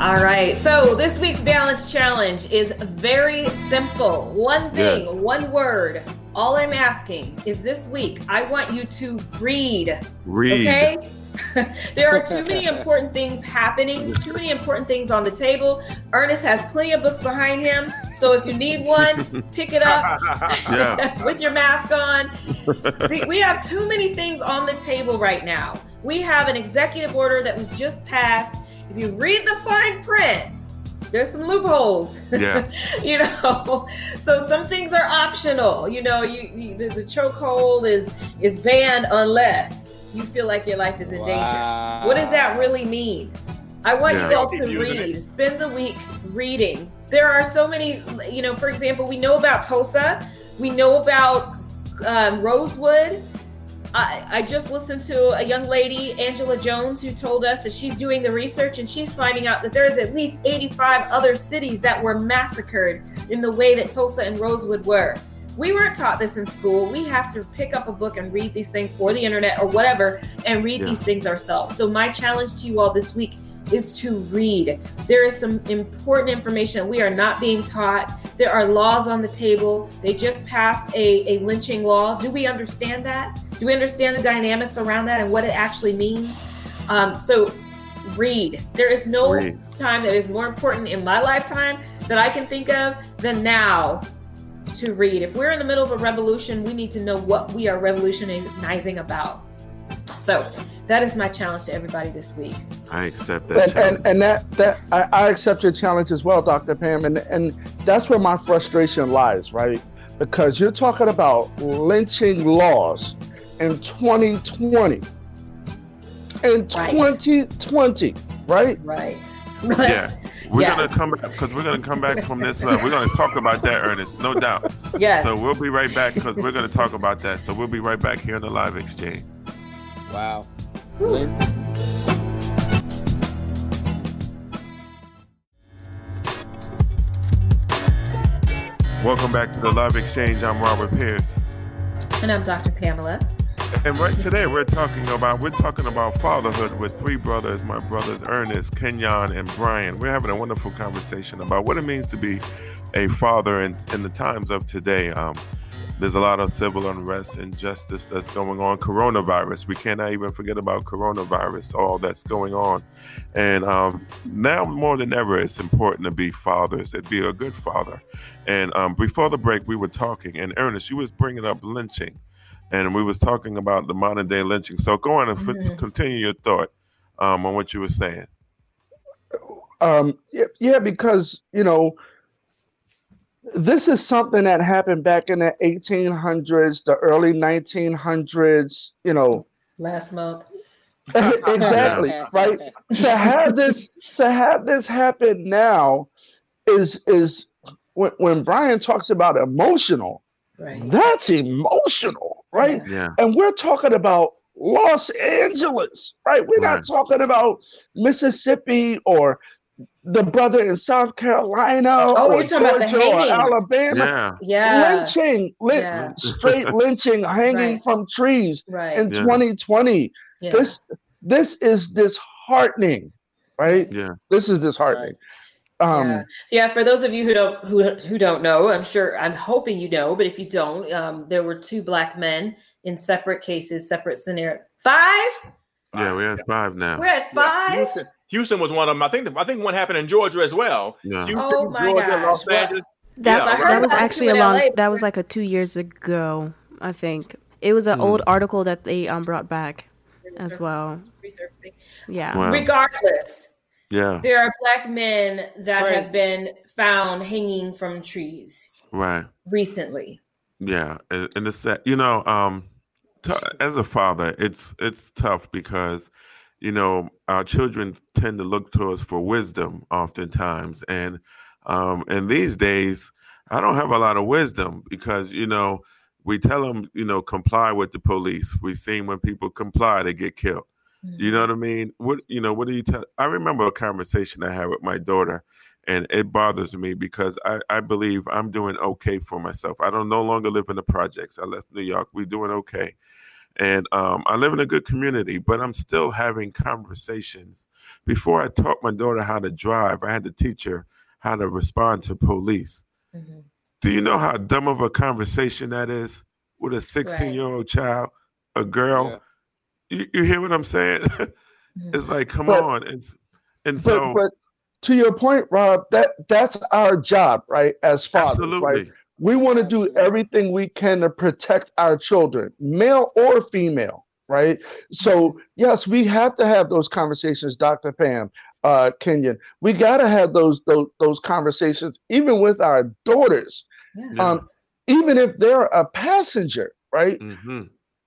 All right. So this week's balance challenge is very simple. One thing, yes. one word. All I'm asking is this week, I want you to read. Read. Okay? (laughs) there are too many (laughs) important things happening, too many important things on the table. Ernest has plenty of books behind him. So if you need one, (laughs) pick it up with your mask on. we have too many things on the table right now. We have an executive order that was just passed if you read the fine print, there's some loopholes. Yeah. (laughs) you know, so some things are optional. You know, you, you the, the chokehold is is banned unless you feel like your life is in wow. danger. What does that really mean? I want yeah. you all to read. It. Spend the week reading. There are so many, you know, for example, we know about Tulsa, we know about um, Rosewood, I, I just listened to a young lady, Angela Jones, who told us that she's doing the research and she's finding out that there's at least 85 other cities that were massacred in the way that Tulsa and Rosewood were. We weren't taught this in school. We have to pick up a book and read these things or the internet or whatever and read yeah. these things ourselves. So, my challenge to you all this week is to read. There is some important information we are not being taught. There are laws on the table. They just passed a, a lynching law. Do we understand that? Do we understand the dynamics around that and what it actually means? Um, so, read. There is no read. time that is more important in my lifetime that I can think of than now to read. If we're in the middle of a revolution, we need to know what we are revolutionizing about. So, that is my challenge to everybody this week. I accept that. And, and, and, that that I, I accept your challenge as well, Dr. Pam. And and that's where my frustration lies, right? Because you're talking about lynching laws in 2020. In 2020, right? Right. Yeah. (laughs) We're yes. gonna come back because we're gonna come back from this. Uh, we're gonna talk about that, Ernest, no doubt. Yes. So we'll be right back because we're gonna talk about that. So we'll be right back here in the live exchange. Wow. Welcome back to the Live Exchange. I'm Robert Pierce. And I'm Dr. Pamela. And right today we're talking about we're talking about fatherhood with three brothers, my brothers Ernest, Kenyon, and Brian. We're having a wonderful conversation about what it means to be a father in, in the times of today. Um, there's a lot of civil unrest, injustice that's going on. Coronavirus, we cannot even forget about coronavirus, all that's going on. And um, now more than ever, it's important to be fathers and be a good father. And um, before the break, we were talking, and Ernest, you was bringing up lynching, and we was talking about the modern day lynching. So go on and mm-hmm. f- continue your thought um, on what you were saying. Um, yeah, yeah, because you know this is something that happened back in the 1800s, the early 1900s, you know. Last month. (laughs) exactly, (laughs) right? to have this to have this happen now is is when, when Brian talks about emotional, right. that's emotional, right? Yeah. And we're talking about Los Angeles, right? We're right. not talking about Mississippi or the brother in South Carolina oh, or Georgia or Alabama. Yeah. yeah. Lynching, yeah. straight (laughs) lynching, hanging right. from trees right. in yeah. 2020. Yeah. This this is disheartening, right? Yeah. This is disheartening. Um, yeah. yeah. for those of you who don't who, who don't know, I'm sure I'm hoping you know, but if you don't, um, there were two black men in separate cases, separate scenario. Five. Yeah, we have five now. We're at five. Houston, Houston, was one of them. I think. I think one happened in Georgia as well. Yeah. Houston, oh my Georgia, gosh. Los Angeles. That, yeah. that was actually a long. That was like a two years ago. I think it was an mm. old article that they um brought back as well. Resurfacing. Yeah. Wow. Regardless. Yeah. There are black men that right. have been found hanging from trees. Right. Recently. Yeah, and, and it's that you know, um, t- as a father, it's it's tough because you know our children tend to look to us for wisdom oftentimes, and um, and these days I don't have a lot of wisdom because you know we tell them you know comply with the police. We've seen when people comply, they get killed. You know what I mean? What you know? What do you tell? I remember a conversation I had with my daughter, and it bothers me because I, I believe I'm doing okay for myself. I don't no longer live in the projects. I left New York. We're doing okay, and um, I live in a good community. But I'm still having conversations. Before I taught my daughter how to drive, I had to teach her how to respond to police. Mm-hmm. Do you know how dumb of a conversation that is with a 16 year old child, a girl? Yeah you, you hear what I'm saying? (laughs) it's like, come but, on, and and so. But, to your point, Rob, that that's our job, right? As fathers, absolutely. right? We want to do everything we can to protect our children, male or female, right? So yes, we have to have those conversations, Dr. Pam, uh, Kenyon. We got to have those, those those conversations, even with our daughters, yeah. um, even if they're a passenger, right? Mm-hmm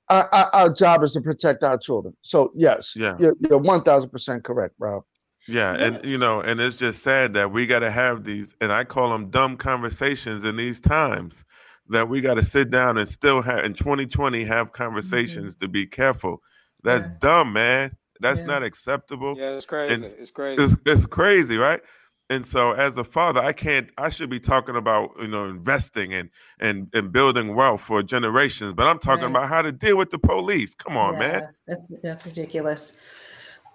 our, our, our, job is to protect our children. So yes, yeah, you're, you're one thousand percent correct, Rob. Yeah, and you know, and it's just sad that we got to have these, and I call them dumb conversations in these times that we got to sit down and still have in 2020 have conversations mm-hmm. to be careful. That's yeah. dumb, man. That's yeah. not acceptable. Yeah, it's crazy. And it's crazy. It's, it's crazy, right? And so as a father, I can't I should be talking about, you know, investing and and and building wealth for generations, but I'm talking right. about how to deal with the police. Come on, yeah, man. That's that's ridiculous.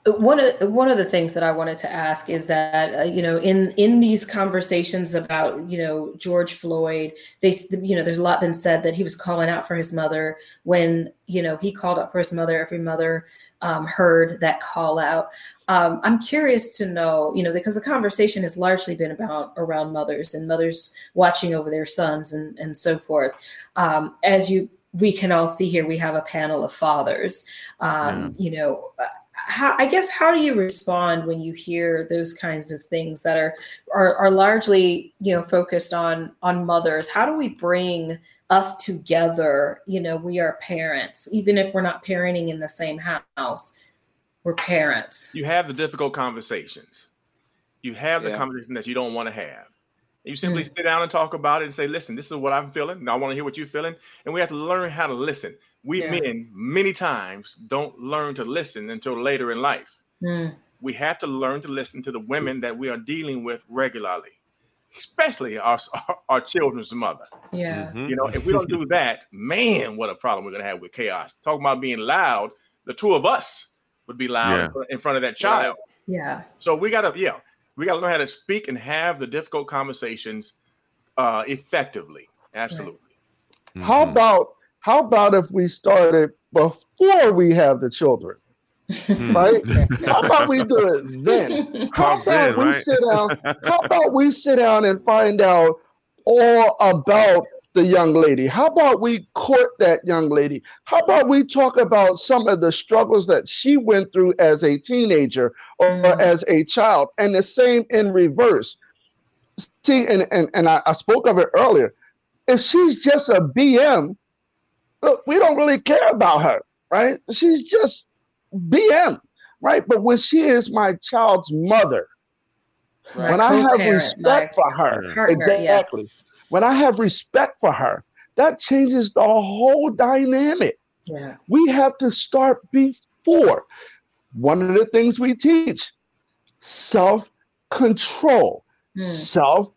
One of one of the things that I wanted to ask is that uh, you know in in these conversations about you know George Floyd, they you know there's a lot been said that he was calling out for his mother when you know he called out for his mother. Every mother um, heard that call out. Um, I'm curious to know, you know, because the conversation has largely been about around mothers and mothers watching over their sons and, and so forth. Um, as you, we can all see here, we have a panel of fathers. Um, yeah. You know, how, I guess how do you respond when you hear those kinds of things that are, are are largely you know focused on on mothers? How do we bring us together? You know, we are parents, even if we're not parenting in the same house we're parents. You have the difficult conversations. You have the yeah. conversation that you don't want to have. You simply mm. sit down and talk about it and say, listen, this is what I'm feeling. And I want to hear what you're feeling. And we have to learn how to listen. We yeah. men, many times, don't learn to listen until later in life. Mm. We have to learn to listen to the women that we are dealing with regularly, especially our, our, children's mother. Yeah. Mm-hmm. You know, if we don't do that, man, what a problem we're going to have with chaos. Talking about being loud, the two of us would be loud yeah. in front of that child. Yeah. So we gotta, yeah, we gotta learn how to speak and have the difficult conversations uh, effectively. Absolutely. Mm-hmm. How about how about if we started before we have the children? Hmm. right? How about we do it (laughs) then? How about we sit down? (laughs) How about we sit down and find out all about the young lady? How about we court that young lady? How about we talk about some of the struggles that she went through as a teenager or mm. as a child? And the same in reverse. See, and, and, and I, I spoke of it earlier. If she's just a BM, look, we don't really care about her, right? She's just BM, right? But when she is my child's mother, Right. When I have respect for her, partner, exactly. Yeah. When I have respect for her, that changes the whole dynamic. Yeah. We have to start before. One of the things we teach self control, mm. self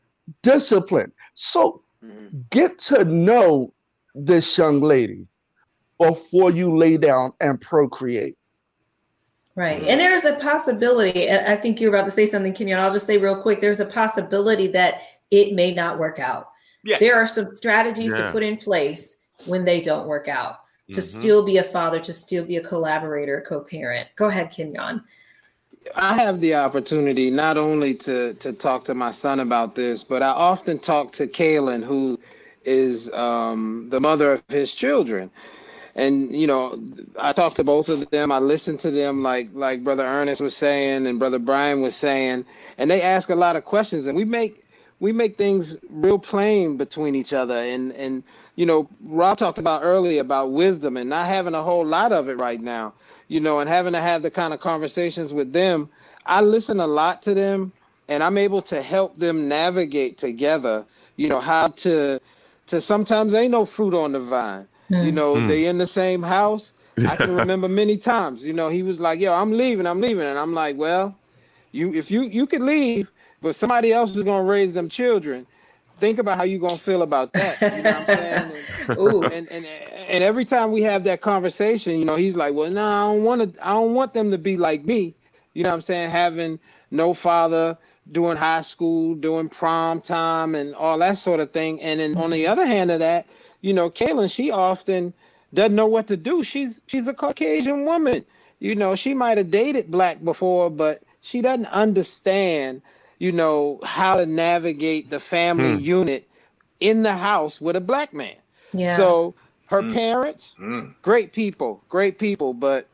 discipline. So mm-hmm. get to know this young lady before you lay down and procreate. Right. And there's a possibility, and I think you're about to say something, Kenyon. I'll just say real quick there's a possibility that it may not work out. Yes. There are some strategies yeah. to put in place when they don't work out to mm-hmm. still be a father, to still be a collaborator, co parent. Go ahead, Kenyon. I have the opportunity not only to to talk to my son about this, but I often talk to Kaylin, who is um, the mother of his children. And you know, I talk to both of them. I listen to them, like like Brother Ernest was saying and Brother Brian was saying, and they ask a lot of questions, and we make we make things real plain between each other. And and you know, Rob talked about earlier about wisdom and not having a whole lot of it right now you know, and having to have the kind of conversations with them, I listen a lot to them and I'm able to help them navigate together, you know, how to to sometimes ain't no fruit on the vine. Mm. You know, mm. they in the same house. I can (laughs) remember many times, you know, he was like, Yo, I'm leaving, I'm leaving. And I'm like, Well, you if you you can leave, but somebody else is gonna raise them children think about how you're gonna feel about that. You know what I'm saying? And, (laughs) and, and, and every time we have that conversation, you know, he's like, Well, no, I don't want to I don't want them to be like me. You know what I'm saying? Having no father, doing high school, doing prom time and all that sort of thing. And then on the mm-hmm. other hand of that, you know, Kaylin, she often doesn't know what to do. She's she's a Caucasian woman. You know, she might have dated black before, but she doesn't understand you know, how to navigate the family hmm. unit in the house with a black man. Yeah. So her mm. parents, mm. great people, great people, but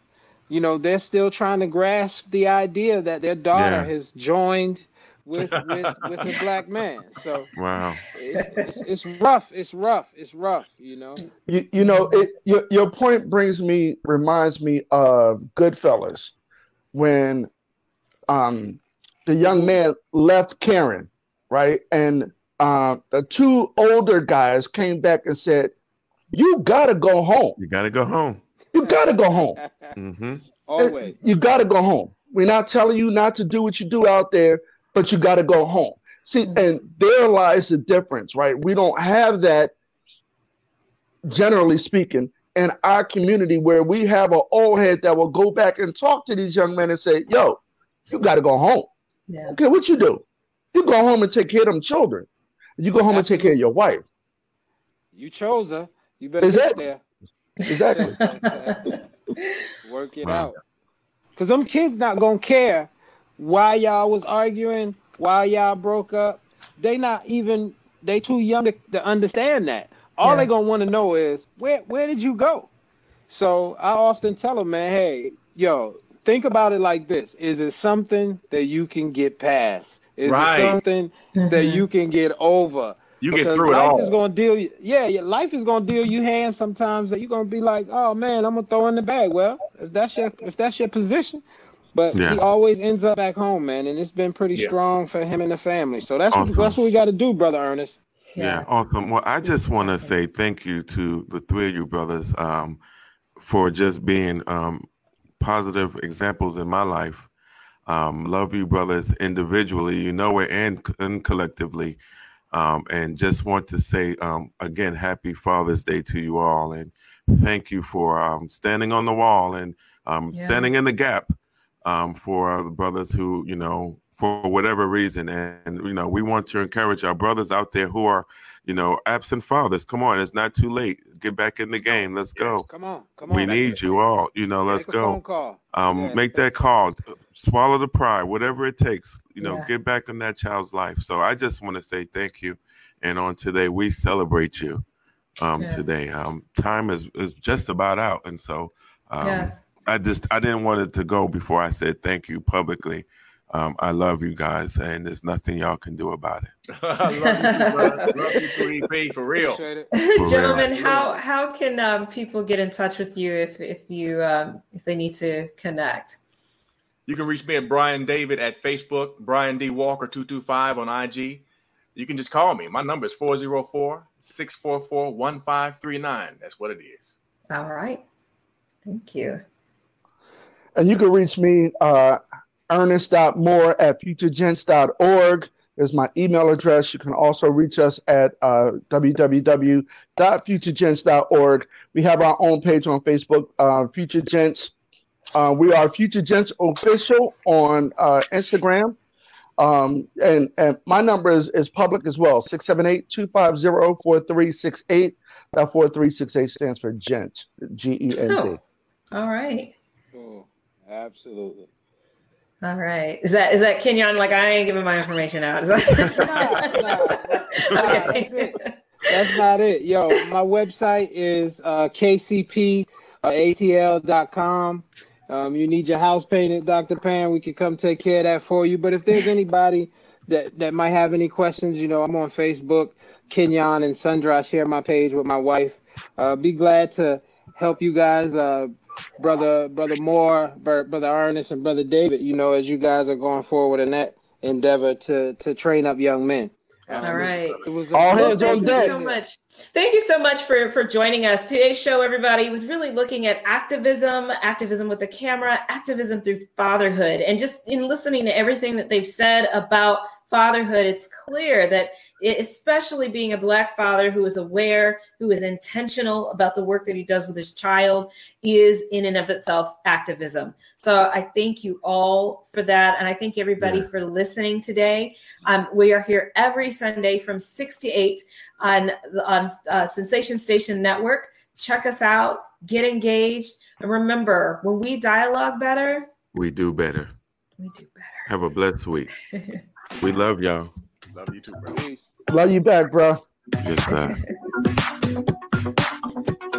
you know, they're still trying to grasp the idea that their daughter yeah. has joined with with with a black man. So wow, it's, it's, it's, rough. It's rough. It's rough. You know. You you know it, your your point brings me reminds me of Goodfellas when um the young man left Karen, right? And uh, the two older guys came back and said, "You gotta go home. You gotta go home. You gotta go home. mm-hmm. Always. You gotta go home. We're not telling you not to do what you do out there, but you gotta go home. See, mm-hmm. and there lies the difference, right? We don't have that, generally speaking, in our community where we have an old head that will go back and talk to these young men and say, "Yo, you got to go home." Yeah. Okay, what you do? You go home and take care of them children. You go home and take care of your wife. You chose her. You better exactly. get there. Exactly. (laughs) Work it wow. out. Cause them kids not gonna care why y'all was arguing, why y'all broke up. They not even they too young to, to understand that. All yeah. they gonna want to know is where where did you go? So I often tell them, man, hey, yo, think about it like this: Is it something that you can get past? Is right. it something mm-hmm. that you can get over? You because get through life it all. is gonna deal. you, Yeah, yeah, life is gonna deal you hands sometimes that you're gonna be like, oh man, I'm gonna throw in the bag. Well, if that's your if that's your position, but yeah. he always ends up back home, man, and it's been pretty yeah. strong for him and the family. So that's awesome. what, that's what we got to do, brother Ernest. Yeah. yeah, awesome. Well, I just want to say thank you to the three of you brothers um, for just being um, positive examples in my life. Um, love you, brothers, individually, you know it, and, and collectively. Um, and just want to say um, again, happy Father's Day to you all, and thank you for um, standing on the wall and um, yeah. standing in the gap um, for the brothers who, you know, for whatever reason. And, and, you know, we want to encourage our brothers out there who are, you know, absent fathers. Come on, it's not too late. Get back in the game. Let's yes, go. Come on, come on. We need you all. You know, let's go. Um, yeah. make that call. Swallow the pride, whatever it takes. You know, yeah. get back in that child's life. So I just want to say thank you. And on today, we celebrate you. Um, yes. today, um, time is is just about out, and so um, yes. I just I didn't want it to go before I said thank you publicly. Um, I love you guys, and there's nothing y'all can do about it. (laughs) I love you, love you for for real. (laughs) For Gentlemen, real. how how can um, people get in touch with you if if you um, if they need to connect? You can reach me at Brian David at Facebook, Brian D. Walker 225 on IG. You can just call me. My number is 404 644 1539. That's what it is. All right. Thank you. And you can reach me, uh, ernest.moore at futuregents.org is my email address. You can also reach us at uh, www.futuregents.org. We have our own page on Facebook, uh, Future Gents. Uh, we are Future Gents Official on uh, Instagram. Um, and, and my number is, is public as well 678 250 4368. That 4368 stands for Gent, G E N T. Oh, all right. Absolutely. All right. Is that is that Kenyon? Like I ain't giving my information out. Is that (laughs) no, no, no, okay. That's not it. Yo, my website is uh, kcpatl.com. Um, you need your house painted, Dr. Pam. We can come take care of that for you. But if there's anybody that, that might have any questions, you know, I'm on Facebook, Kenyon and Sandra. I share my page with my wife. Uh, be glad to help you guys uh, brother brother Moore, brother Ernest, and brother David. You know, as you guys are going forward in that endeavor to to train up young men. Um, All right. It was all hands on deck. so much. Thank you so much for for joining us. Today's show, everybody, was really looking at activism, activism with the camera, activism through fatherhood, and just in listening to everything that they've said about fatherhood, it's clear that it, especially being a black father who is aware, who is intentional about the work that he does with his child, is in and of itself activism. So I thank you all for that, and I thank everybody yeah. for listening today. Um, we are here every Sunday from six to eight on on uh, Sensation Station Network. Check us out, get engaged, and remember, when we dialogue better, we do better. We do better. Have a blessed week. (laughs) We love y'all. Love you too, bro. Love you back, bro. Yes, sir. (laughs)